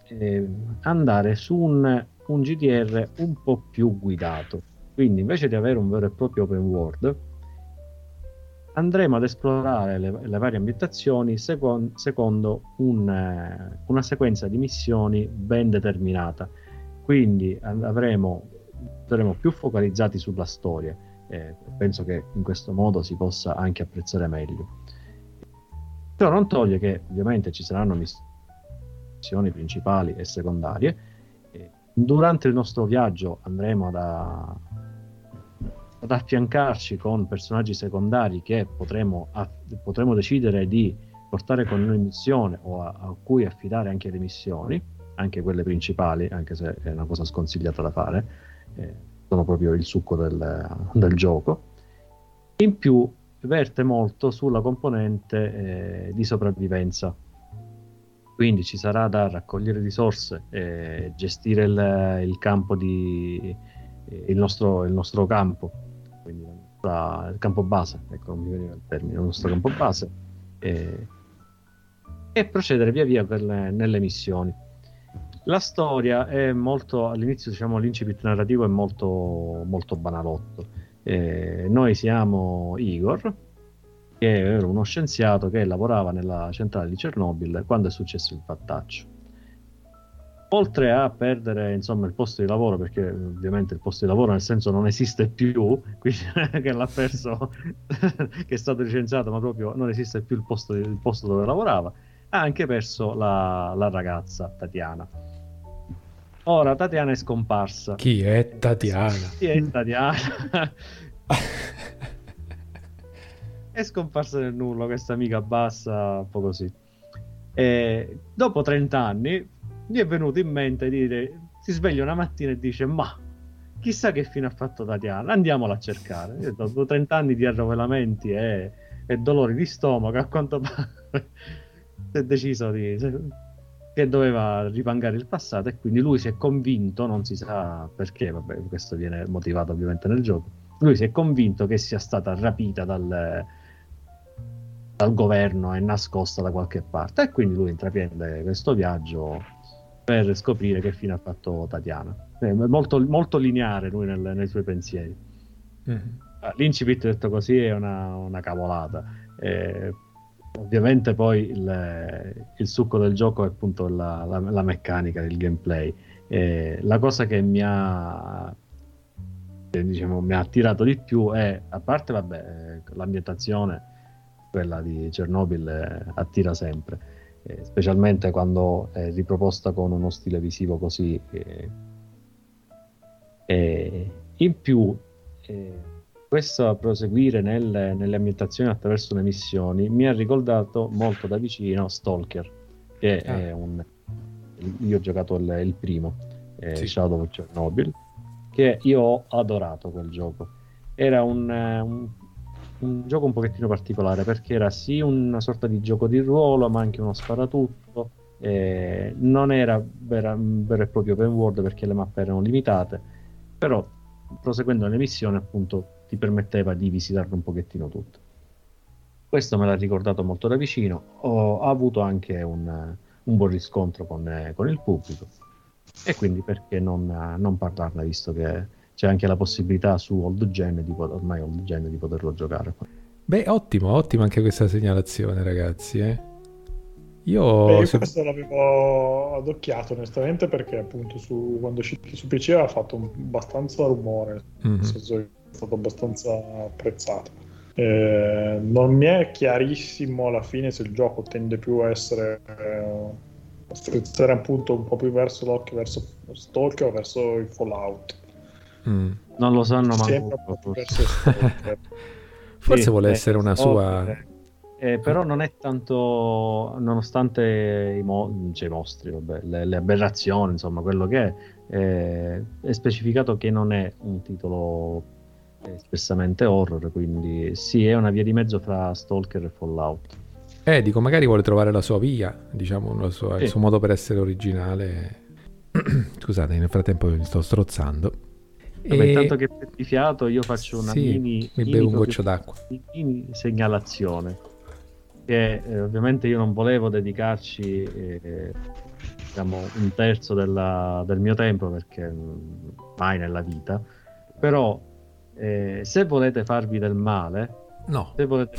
eh, andare su un, un GDR un po' più guidato. Quindi invece di avere un vero e proprio open world, andremo ad esplorare le, le varie ambientazioni secon- secondo un, eh, una sequenza di missioni ben determinata. Quindi avremo, saremo più focalizzati sulla storia. Eh, penso che in questo modo si possa anche apprezzare meglio. Però non toglie che ovviamente ci saranno missioni principali e secondarie. Durante il nostro viaggio andremo ad, ad affiancarci con personaggi secondari che potremo, a, potremo decidere di portare con noi in missione o a, a, cui affidare anche le missioni, anche quelle principali, anche se è una cosa sconsigliata da fare, eh, sono proprio il succo del, del, gioco. In più verte molto sulla componente eh, di sopravvivenza. Quindi ci sarà da raccogliere risorse, eh, gestire il, il campo di, il nostro, il nostro campo quindi nostra, il campo base, ecco, mi veniva il termine, il nostro campo base, e, e procedere via via le, nelle missioni. La storia è molto, all'inizio diciamo l'incipit narrativo è molto, molto banalotto. Eh, noi siamo Igor, che era uno scienziato che lavorava nella centrale di Chernobyl quando è successo il fattaccio oltre a perdere insomma, il posto di lavoro, perché ovviamente il posto di lavoro nel senso non esiste più, quindi che l'ha perso, che è stato licenziato, ma proprio non esiste più il posto, il posto dove lavorava, ha anche perso la, la ragazza Tatiana. Ora Tatiana è scomparsa. Chi è Tatiana? Chi è Tatiana? è scomparsa nel nulla questa amica bassa, un po' così. E dopo 30 anni gli è venuto in mente di dire, si sveglia una mattina e dice, ma chissà che fine ha fatto Tatiana, andiamola a cercare. Io dopo 30 anni di arrovelamenti e, e dolori di stomaco, a quanto pare si è deciso di, che doveva ripangare il passato e quindi lui si è convinto, non si sa perché, vabbè, questo viene motivato ovviamente nel gioco, lui si è convinto che sia stata rapita dal, dal governo e nascosta da qualche parte e quindi lui intraprende questo viaggio per scoprire che fine ha fatto Tatiana. È molto, molto lineare lui nel, nei suoi pensieri. Mm-hmm. L'incipit detto così è una, una cavolata. Eh, ovviamente poi il, il, succo del gioco è appunto la, la, la meccanica, il gameplay. Eh, la cosa che mi ha, diciamo, mi ha attirato di più è, a parte vabbè, l'ambientazione, quella di Chernobyl eh, attira sempre eh, specialmente quando è riproposta con uno stile visivo così. Eh, eh, in più, eh, questo proseguire nelle, nelle, ambientazioni attraverso le missioni mi ha ricordato molto da vicino Stalker, che ah. è un. Io ho giocato il, il primo, eh, sì. Shadow of Chernobyl, che io ho adorato quel gioco. Era un, un un gioco un pochettino particolare perché era sì una sorta di gioco di ruolo ma anche uno sparatutto eh, non era vera, vero e proprio open world perché le mappe erano limitate però proseguendo le missioni appunto ti permetteva di visitarlo un pochettino tutto. Questo me l'ha ricordato molto da vicino ho, ho avuto anche un, un buon riscontro con, con, il pubblico e quindi perché non, non parlarne visto che c'è anche la possibilità su Old Gen di, ormai Old Gen di poterlo giocare. Beh, ottimo, ottima anche questa segnalazione, ragazzi. Eh. Io, Beh, io se... questo l'avevo adocchiato onestamente perché appunto su, quando uscito su PC aveva fatto abbastanza rumore, mm-hmm. nel senso che è stato abbastanza apprezzato. Eh, non mi è chiarissimo alla fine se il gioco tende più a essere eh, a strizzare appunto un po' più verso l'occhio verso Stalker o verso il Fallout Mm. Non lo sanno manco. Forse, forse sì, vuole essere una sua... Eh, però non è tanto, nonostante i, mo- cioè, i mostri, vabbè, le, le, aberrazioni, insomma, quello che è, eh, è specificato che non è un titolo espressamente horror, quindi sì, è una via di mezzo fra Stalker e Fallout. Eh, dico, magari vuole trovare la sua via, diciamo, la sua- Sì. il suo modo per essere originale. Scusate, nel frattempo mi sto strozzando. Vabbè, E- intanto che prendi fiato, io faccio una Sì, mini, mi mini bevo un goccio d'acqua. mini segnalazione. Che eh, ovviamente io non volevo dedicarci eh, diciamo, un terzo della- del mio tempo perché mm, mai nella vita. Però eh, se volete farvi del male, No, se volete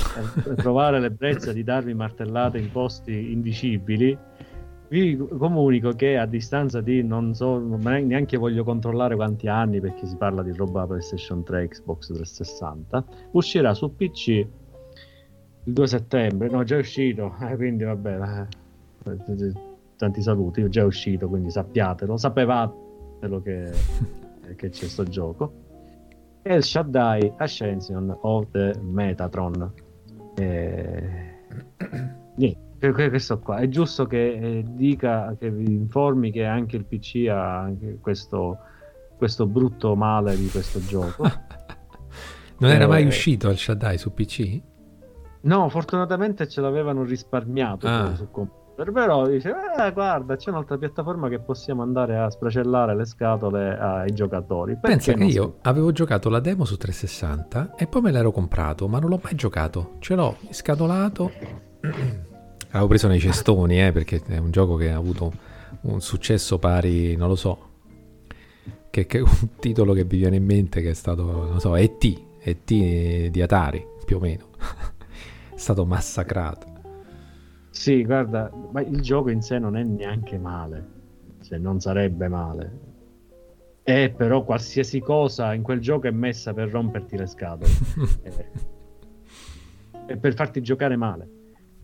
provare l'ebbrezza di darvi martellate in posti indicibili, vi comunico che a distanza di non so, neanche voglio controllare quanti anni perché si parla di roba PlayStation 3, Xbox 360, uscirà su PC il 2 settembre, no, già è uscito, eh, quindi vabbè, eh, tanti saluti, già è uscito, quindi sappiatelo, sapevatelo che, che c'è sto gioco. El Shaddai Ascension of the Metatron. Eh, niente, questo qua. È giusto che eh, dica, che vi informi che anche il PC ha anche questo, questo brutto male di questo gioco. non era Eh, mai uscito al Shaddai su PC? No, fortunatamente ce l'avevano risparmiato Ah. su computer. Però dice: "Eh, guarda, c'è un'altra piattaforma che possiamo andare a spracellare le scatole ai giocatori. Perché Pensa che io avevo giocato la demo su 360 e poi me l'ero comprato, ma non l'ho mai giocato. Ce l'ho scatolato. Avevo preso nei cestoni, eh, perché è un gioco che ha avuto un successo pari, non lo so. Che, che un titolo che vi viene in mente che è stato, non so, ET, ET di Atari, più o meno. è stato massacrato. Sì, guarda, ma il gioco in sé non è neanche male, se non sarebbe male. E però qualsiasi cosa in quel gioco è messa per romperti le scatole e per farti giocare male.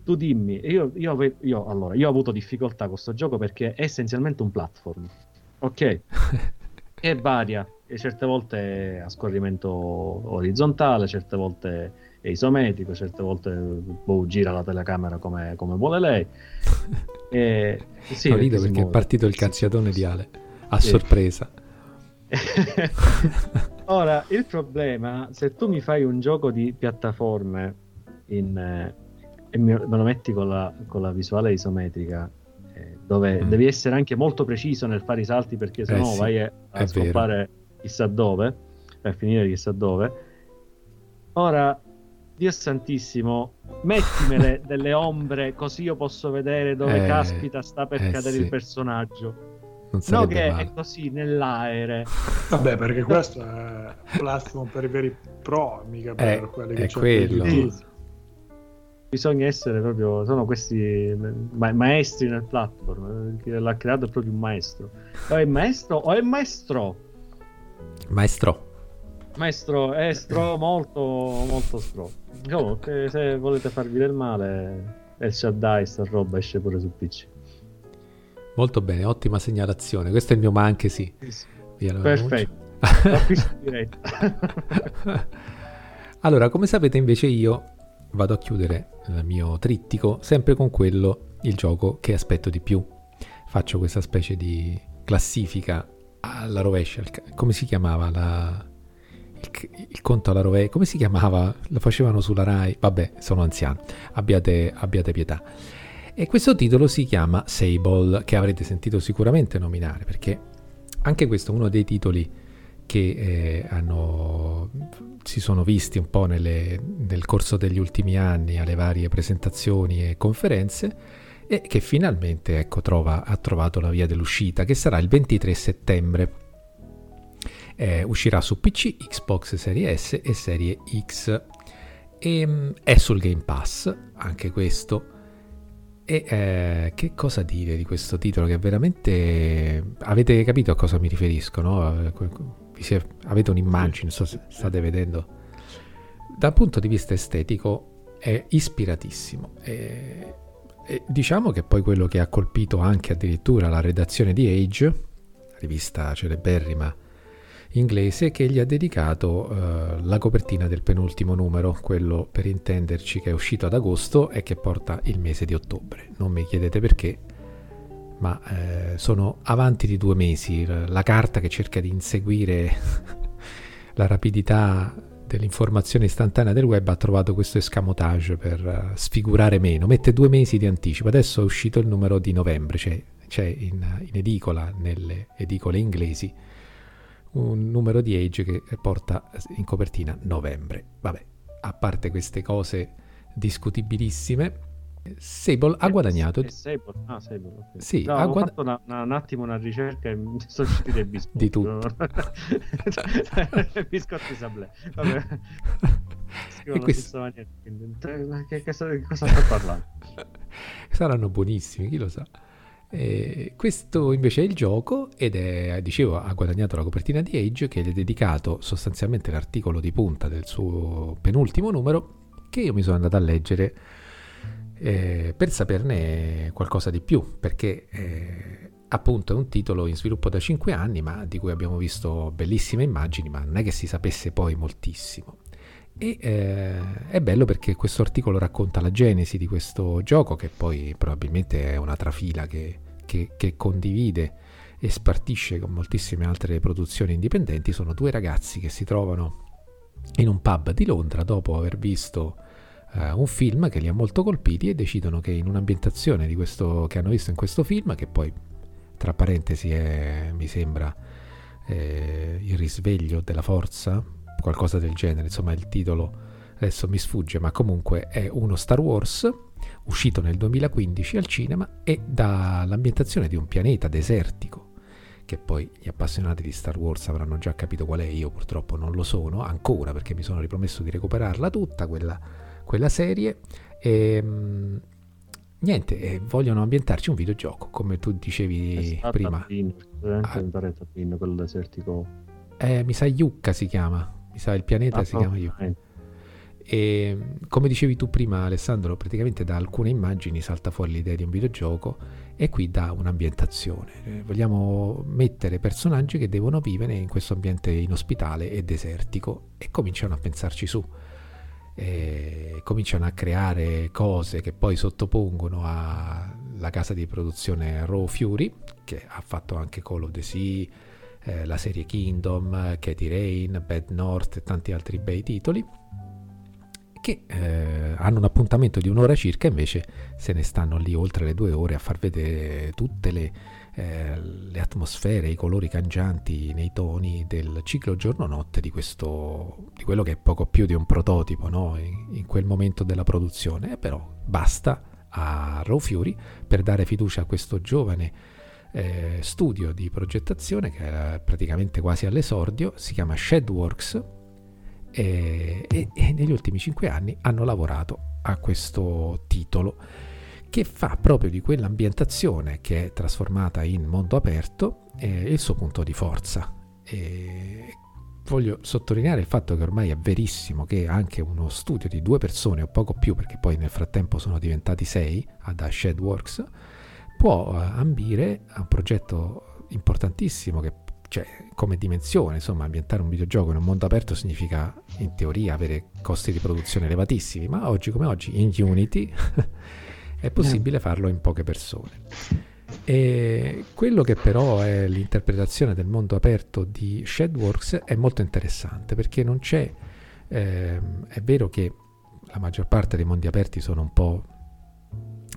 Tu dimmi, io, io, io- allora, io ho avuto difficoltà con questo gioco perché è essenzialmente un platform, ok? Che varia, e certe volte è a scorrimento orizzontale, certe volte è isometrico, certe volte boh, gira la telecamera come, come vuole lei. E, sì, No, rido perché è partito il sì, di Ale, a Sì. sorpresa. Ora, il problema, se tu mi fai un gioco di piattaforme in, eh, e me lo metti con la, con la visuale isometrica, eh, dove Mm. devi essere anche molto preciso nel fare i salti perché sennò sì, vai a, a scoppare chissà dove, a finire chissà dove. Ora, Dio santissimo, mettimele delle ombre così io posso vedere dove Eh, caspita sta per eh, cadere sì. il personaggio. Non No, che male. è così nell'aere. Vabbè, perché questo è platform per i veri pro, mica per Eh, quelli che di quello. YouTube. Bisogna essere proprio, sono questi ma- maestri nel platform. Chi l'ha creato è proprio un maestro. O è maestro o è maestro. Maestro. Maestro è stro, molto, molto stro. Comunque, se volete farvi del male, El Shaddai, sta roba esce pure su PC. Molto bene, ottima segnalazione. Questo è il mio ma anche sì. Via la Perfetto. allora, come sapete invece io vado a chiudere il mio trittico sempre con quello, il gioco che aspetto di più. Faccio questa specie di classifica alla rovescia. Come si chiamava la... Il, il conto alla rovescia? Come si chiamava? Lo facevano sulla Rai? Vabbè, sono anziano. Abbiate, abbiate pietà. E questo titolo si chiama Sable, che avrete sentito sicuramente nominare, perché anche questo è uno dei titoli che eh, hanno, si sono visti un po' nelle- nel corso degli ultimi anni alle varie presentazioni e conferenze e che finalmente ecco, trova- ha trovato la via dell'uscita, che sarà il 23 settembre. Eh, uscirà su PC, Xbox Serie S e Serie X. E, mm, è sul Game Pass, anche questo. E eh, che cosa dire di questo titolo? Che veramente avete capito a cosa mi riferisco, no? Si- avete un'immagine, non so se state vedendo. Dal punto di vista estetico è ispiratissimo. E, e diciamo che poi quello che ha colpito anche addirittura la redazione di Age, rivista celeberrima inglese, che gli ha dedicato eh, la copertina del penultimo numero, quello per intenderci che è uscito ad agosto e che porta il mese di ottobre. Non mi chiedete perché, ma eh, sono avanti di due mesi. La carta che cerca di inseguire la rapidità dell'informazione istantanea del web ha trovato questo escamotage per eh, sfigurare meno. Mette due mesi di anticipo. Adesso è uscito il numero di novembre, cioè c'è in, in edicola, nelle edicole inglesi, un numero di Age che porta in copertina novembre. Vabbè, a parte queste cose discutibilissime, Sable ha guadagnato. Eh, Sable. Ah, Sable. Okay. Sì, no, ha guad... fatto una, una, un attimo una ricerca e mi sono usciti dei biscotti. Di tutto. biscotti sablé. Vabbè. e questo... maniera, quindi... che, che, cosa sto parlando? Saranno buonissimi, chi lo sa. Eh, questo invece è il gioco ed è, dicevo, ha guadagnato la copertina di Age che gli è dedicato sostanzialmente l'articolo di punta del suo penultimo numero che io mi sono andato a leggere eh, per saperne qualcosa di più, perché eh, appunto è un titolo in sviluppo da 5 anni, ma di cui abbiamo visto bellissime immagini, ma non è che si sapesse poi moltissimo. E eh, è bello perché questo articolo racconta la genesi di questo gioco, che poi probabilmente è una trafila che, che, che condigide e spartisce con moltissime altre produzioni indipendenti. Sono due ragazzi che si trovano in un pub di Londra dopo aver visto uh, un film che li ha molto colpiti e decidono che in un'ambientazione di questo, che hanno visto in questo film, che poi tra parentesi è, mi sembra, eh, il risveglio della forza, qualcosa del genere, insomma il titolo adesso mi sfugge, ma comunque è uno Star Wars uscito nel 2015 al cinema e dall'ambientazione di un pianeta desertico che poi gli appassionati di Star Wars avranno già capito qual è, io purtroppo non lo sono ancora perché mi sono ripromesso di recuperarla tutta, quella quella serie. E, ehm, niente, eh, vogliono ambientarci un videogioco, come tu dicevi prima. Pin, ah, Pin, quello desertico. Eh, mi sa Yucca si chiama, mi sa il pianeta ah, si chiama Yucca. E ehm, come dicevi tu prima, Alessandro, praticamente da alcune immagini salta fuori l'idea di un videogioco e qui da un'ambientazione. Eh, vogliamo mettere personaggi che devono vivere in questo ambiente inospitale e desertico e cominciano a pensarci su e cominciano a creare cose che poi sottopongono alla casa di produzione Raw Fury, che ha fatto anche Call of the Sea, eh, la serie Kingdom, Katie Rain, Bad North e tanti altri bei titoli, che eh, hanno un appuntamento di un'ora circa, invece se ne stanno lì oltre le due ore a far vedere tutte le eh, le atmosfere, i colori cangianti nei toni del ciclo giorno-notte di, questo, di quello che è poco più di un prototipo no? in, in, quel momento della produzione, eh, però basta a Raw Fury per dare fiducia a questo giovane eh, studio di progettazione che era praticamente quasi all'esordio, si chiama Shedworks e, e, e negli ultimi cinque anni hanno lavorato a questo titolo che fa proprio di quell'ambientazione che è trasformata in mondo aperto eh, il suo punto di forza. E voglio sottolineare il fatto che ormai è verissimo che anche uno studio di due persone o poco più, perché poi nel frattempo sono diventati sei da Shedworks, può eh, ambire a un progetto importantissimo che cioè, come dimensione, insomma, ambientare un videogioco in un mondo aperto significa in teoria avere costi di produzione elevatissimi, ma oggi come oggi in Unity è possibile farlo in poche persone. E quello che però è l'interpretazione del mondo aperto di Shedworks è molto interessante perché non c'è, eh, è vero che la maggior parte dei mondi aperti sono un po'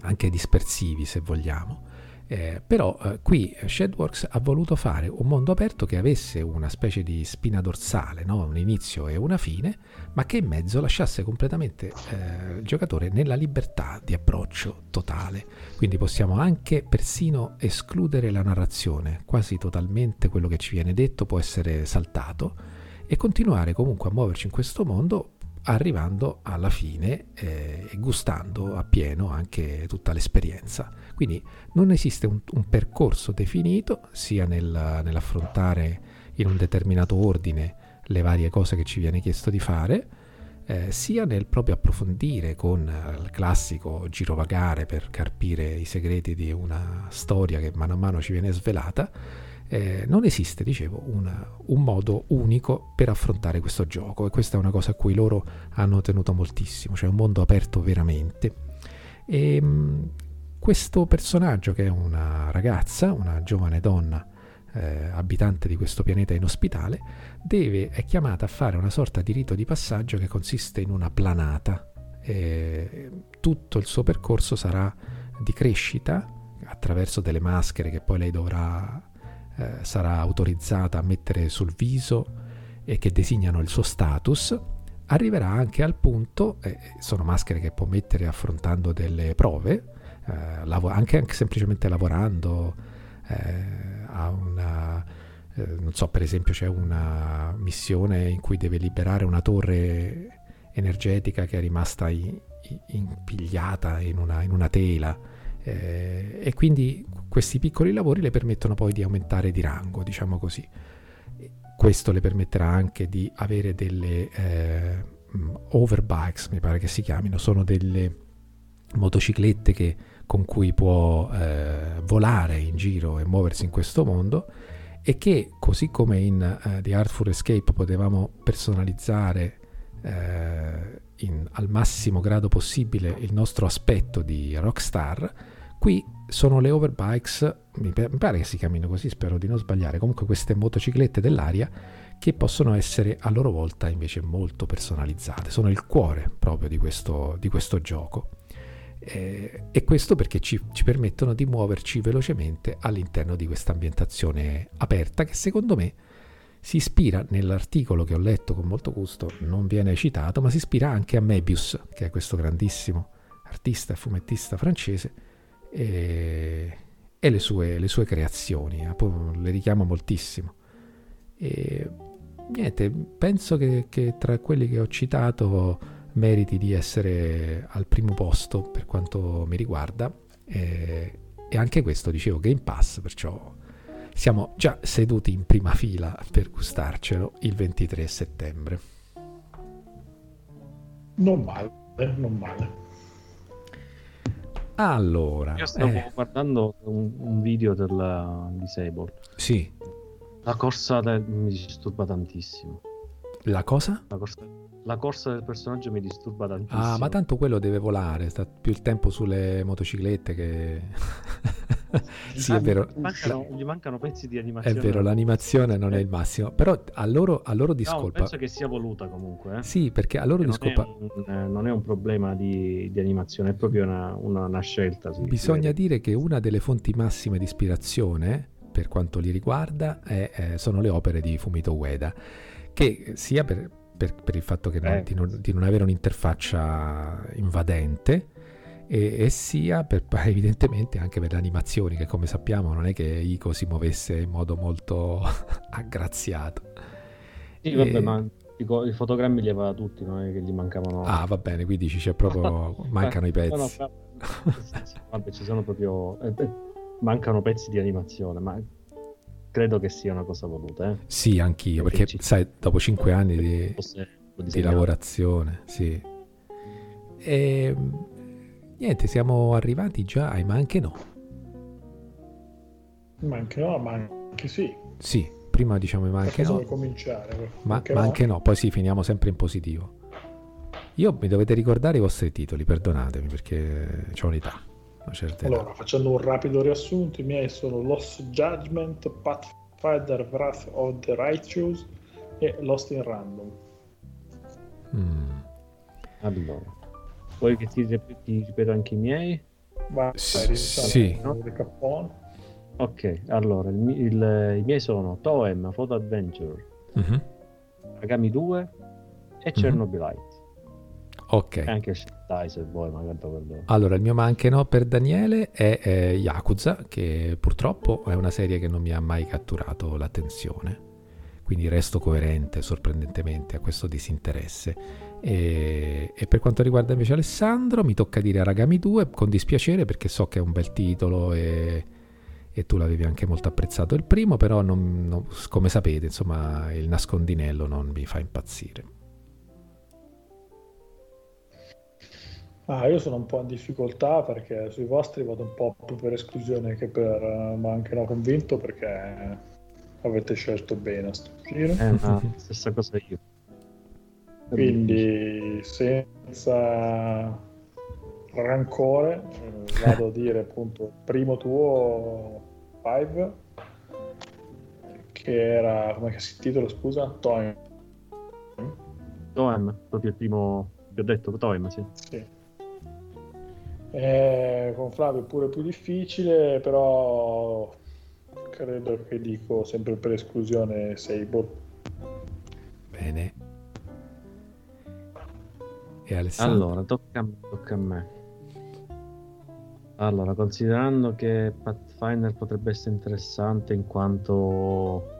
anche dispersivi se vogliamo, eh, però eh, qui Shedworks ha voluto fare un mondo aperto che avesse una specie di spina dorsale, no? un inizio e una fine, ma che in mezzo lasciasse completamente eh, il giocatore nella libertà di approccio totale. Quindi possiamo anche persino escludere la narrazione, quasi totalmente quello che ci viene detto può essere saltato e continuare comunque a muoverci in questo mondo arrivando alla fine eh, e gustando appieno anche tutta l'esperienza. Quindi non esiste un, un percorso definito sia nel, nell'affrontare in un determinato ordine le varie cose che ci viene chiesto di fare, eh, sia nel proprio approfondire con il classico girovagare per carpire i segreti di una storia che mano a mano ci viene svelata, eh, non esiste, dicevo, una, un modo unico per affrontare questo gioco e questa è una cosa a cui loro hanno tenuto moltissimo, cioè un mondo aperto veramente. E, mh, questo personaggio che è una ragazza, una giovane donna eh, abitante di questo pianeta inospitale, deve, è chiamata a fare una sorta di rito di passaggio che consiste in una planata. Eh, tutto il suo percorso sarà di crescita attraverso delle maschere che poi lei dovrà, eh, sarà autorizzata a mettere sul viso e che designano il suo status. Arriverà anche al punto, eh, sono maschere che può mettere affrontando delle prove, eh, lav- anche, anche semplicemente lavorando eh, a una, eh, non so, per esempio c'è una missione in cui deve liberare una torre energetica che è rimasta impigliata in in una tela eh, e quindi questi piccoli lavori le permettono poi di aumentare di rango, diciamo così. Questo le permetterà anche di avere delle eh, overbikes, mi pare che si chiamino, sono delle motociclette che con cui può eh, volare in giro e muoversi in questo mondo e che così come in uh, The Artful Escape potevamo personalizzare eh, in, al massimo grado possibile il nostro aspetto di rockstar, qui sono le overbikes, mi, pare che si chiamino così, spero di non sbagliare, comunque queste motociclette dell'aria che possono essere a loro volta invece molto personalizzate, sono il cuore proprio di questo, di questo gioco. Eh, e questo perché ci, ci, permettono di muoverci velocemente all'interno di questa ambientazione aperta che secondo me si ispira nell'articolo che ho letto con molto gusto, non viene citato, ma si ispira anche a Mebius, che è questo grandissimo artista e fumettista francese, e, e le, sue, le, sue, creazioni, le richiama moltissimo. E niente, penso che, che tra quelli che ho citato meriti di essere al primo posto per quanto mi riguarda. E, e anche questo, dicevo, Game Pass, perciò siamo già seduti in prima fila per gustarcelo il 23 settembre. Non male, non male. Allora, io stavo eh. guardando un, un, video della Disable. Sì. La corsa del... mi disturba tantissimo. La cosa? La corsa la corsa del personaggio mi disturba tantissimo. Ah, ma tanto quello deve volare, sta più il tempo sulle motociclette che... sì, è vero. Gli mancano, gli mancano, pezzi di animazione. È vero, l'animazione non è il massimo, però a loro, a loro discolpa... No, penso che sia voluta comunque. Eh? Sì, perché a loro discolpa... Non è un, eh, non è un problema di, di, animazione, è proprio una, una, una scelta. Sì, Bisogna dire che una delle fonti massime di ispirazione, per quanto li riguarda, è, eh, sono le opere di Fumito Ueda, che sia per per, per il fatto non, eh. di, non, di, non, avere un'interfaccia invadente e, e, sia per, evidentemente anche per le animazioni che come sappiamo non è che Ico si muovesse in modo molto aggraziato. Sì, vabbè, e... ma dico, i fotogrammi li aveva tutti, non è che gli mancavano... Ah, va bene, quindi c'è proprio... mancano i pezzi. No, no, vabbè, ci sono proprio... Eh, eh, mancano pezzi di animazione, ma credo che sia una cosa voluta. Eh? Sì, anch'io, perché, perché sai, dopo cinque anni di, di lavorazione, sì. E niente, siamo arrivati già ai ma anche no. Ma anche no, ma anche sì. Sì, prima diciamo ma anche no. cominciare. Ma, anche, ma no. anche no, poi sì, finiamo sempre in positivo. Io mi dovete ricordare i vostri titoli, perdonatemi perché ho un'età allora, età. facendo un rapido riassunto, i miei sono Lost Judgment, Pathfinder Wrath of the Righteous e Lost in Random. Mm. Allora, vuoi che ti, ti ripeto anche i miei? Vai, S- sì. No? Ok, allora il, il, i miei sono Toem, Photo Adventure, mm-hmm. Agami 2 e mm-hmm. Chernobylite. Ok. Anche Shantai se vuoi, magari quello. Allora, il mio ma anche no per Daniele è, è Yakuza, che purtroppo è una serie che non mi ha mai catturato l'attenzione. Quindi resto coerente, sorprendentemente, a questo disinteresse. E, e, per quanto riguarda invece Alessandro, mi tocca dire Aragami 2 con dispiacere perché so che è un bel titolo e, e tu l'avevi anche molto apprezzato il primo, però non, non, come sapete, insomma, il nascondinello non mi fa impazzire. Ah, io sono un po' in difficoltà perché sui vostri vado un po' più per esclusione che per... ma anche no convinto perché avete scelto bene a sto giro. Eh, no, stessa cosa io. Quindi senza rancore vado a dire appunto primo tuo 5 che era, come si titola, scusa? Toem. Toem, proprio il primo che ho detto, Toem, sì. Sì. Eh, con Flavio è pure più difficile, però credo che dico sempre per esclusione Sable. Bene. E Alessandro? Allora, tocca a me. Tocca a me. Allora, considerando che Pathfinder potrebbe essere interessante in quanto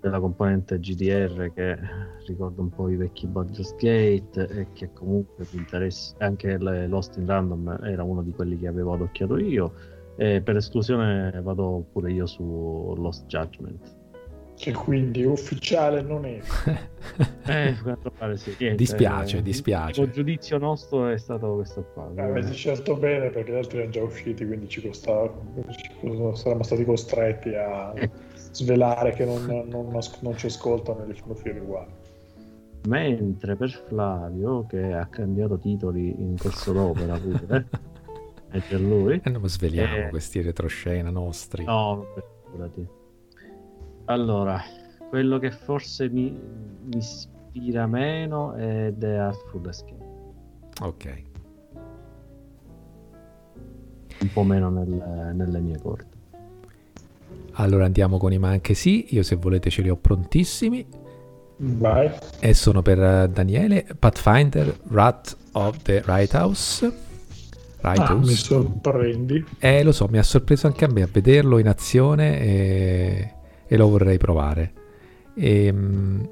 della componente GDR che ricorda un po' i vecchi Baldur's Gate e che comunque mi interessa anche Lost in Random era uno di quelli che avevo adocchiato io e per esclusione vado pure io su Lost Judgment che quindi ufficiale non è eh, pare sì. Niente, dispiace, eh, dispiace il giudizio nostro è stato questo qua eh, avete scelto bene perché gli altri erano già usciti quindi ci costava saremmo stati costretti a svelare che non, non, non ci ascoltano e li fanno finire uguali. Mentre per Flavio, che ha cambiato titoli in corso d'opera pure, e per lui... E non sveliamo eh, questi retroscena nostri. No, figurati. Allora, quello che forse mi, mi ispira meno è The Artful Escape. Ok. Un po' meno nel, nelle mie corde. Allora andiamo con i ma anche sì, io se volete ce li ho prontissimi. Vai. E sono per eh, Daniele, Pathfinder, Rat of the Righthouse. Righthouse. Ah, mi sorprendi. Eh, lo so, mi ha sorpreso anche a me a vederlo in azione e, e lo vorrei provare. E, ehm,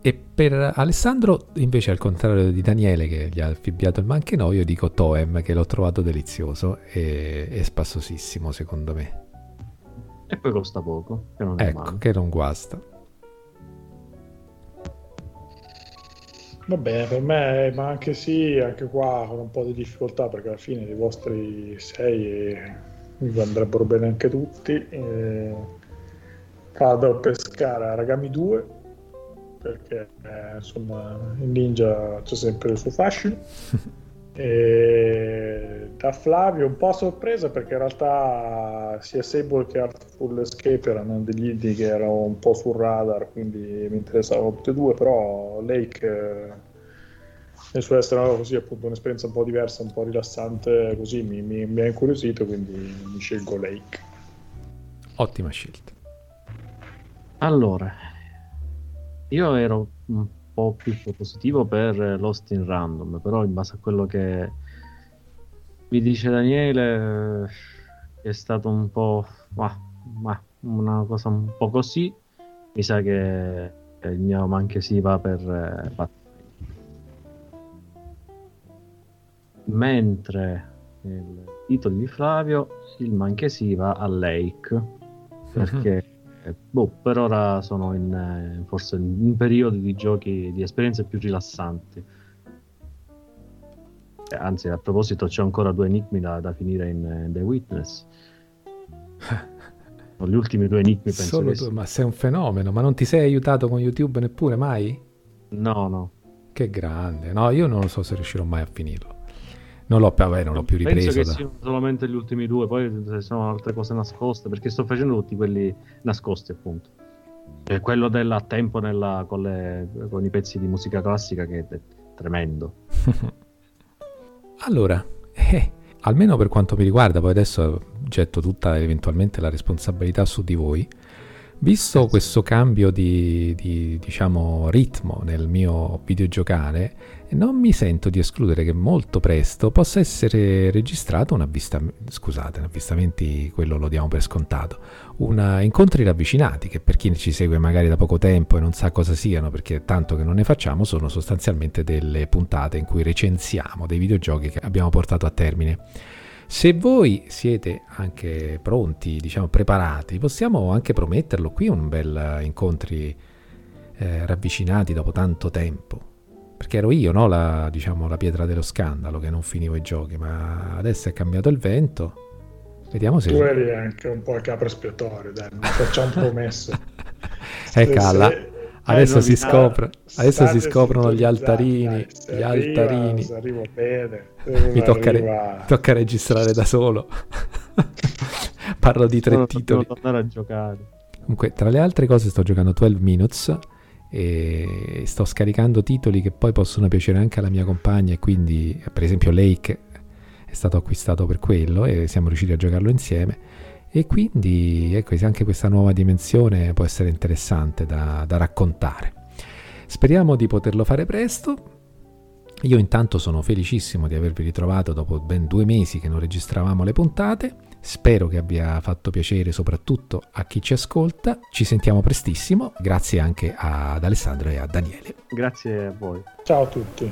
e, per Alessandro, invece, al contrario di Daniele che gli ha affibbiato il manchino, io dico Toem che l'ho trovato delizioso e, e spassosissimo secondo me. E poi costa poco, che non ecco, male. che non guasta. Va bene, per me, ma anche sì, anche qua con un po' di difficoltà perché alla fine i vostri sei mi andrebbero bene anche tutti. Eh, vado a pescare a Ragami 2 perché eh, insomma il ninja c'è sempre il suo fascino. E da Flavio un po' sorpresa perché in realtà sia Sable che Artful Escape erano degli indie che erano un po' sul radar quindi mi interessavano tutti e due però Lake eh, nel suo essere così appunto un'esperienza un po' diversa un po' rilassante così mi, mi, mi ha incuriosito quindi mi scelgo Lake. Ottima scelta. Allora io ero po' più positivo per Lost in Random, però in base a quello che mi dice Daniele è stato un po' ma, ma, una cosa un po' così, mi sa che il mio manche si va per eh, mentre il titolo di Flavio il manche si va a Lake perché eh, boh, per ora sono in, eh, forse in periodi di giochi di esperienze più rilassanti. Eh, anzi, a proposito, c'è ancora due enigmi da, da finire in uh, The Witness. Gli ultimi due enigmi penso Solo tu, ma sei un fenomeno, ma non ti sei aiutato con YouTube neppure mai? No, no. Che grande. No, io non lo so se riuscirò mai a finirlo. Non l'ho, vabbè, non l'ho più ripreso. Penso che da... siano solamente gli ultimi due, poi ci sono altre cose nascoste, perché sto facendo tutti quelli nascosti, appunto. E quello del tempo nella, con, le, con i pezzi di musica classica che è tremendo. allora, eh, almeno per quanto mi riguarda, poi adesso getto tutta eventualmente la responsabilità su di voi. Visto questo cambio di, di diciamo, ritmo nel mio videogiocare, non mi sento di escludere che molto presto possa essere registrato un avvistamento, scusate, avvistamenti, quello lo diamo per scontato, un incontri ravvicinati che per chi ci segue magari da poco tempo e non sa cosa siano, perché tanto che non ne facciamo, sono sostanzialmente delle puntate in cui recensiamo dei videogiochi che abbiamo portato a termine. Se voi siete anche pronti, diciamo preparati, possiamo anche prometterlo qui un bel incontri eh, ravvicinati dopo tanto tempo. Perché ero io, no? la, diciamo, la pietra dello scandalo che non finivo i giochi, ma adesso è cambiato il vento. Vediamo se. Tu eri anche un po' il capo espiatorio, dai, facciamo promesse. eh, calla. Adesso, si, scopre, adesso si scoprono gli altarini. Dai, gli arriva, altarini. Arrivo bene. Mi tocca, re- tocca, registrare da solo. Parlo di tre Sono titoli. Devo andare a giocare. Comunque, tra le altre cose sto giocando 12 Minutes e sto scaricando titoli che poi possono piacere anche alla mia compagna e quindi, per esempio, Lake è stato acquistato per quello e siamo riusciti a giocarlo insieme. E quindi, ecco, anche questa nuova dimensione può essere interessante da, da raccontare. Speriamo di poterlo fare presto. Io intanto sono felicissimo di avervi ritrovato dopo ben due mesi che non registravamo le puntate. Spero che abbia fatto piacere soprattutto a chi ci ascolta. Ci sentiamo prestissimo. Grazie anche ad Alessandro e a Daniele. Grazie a voi. Ciao a tutti.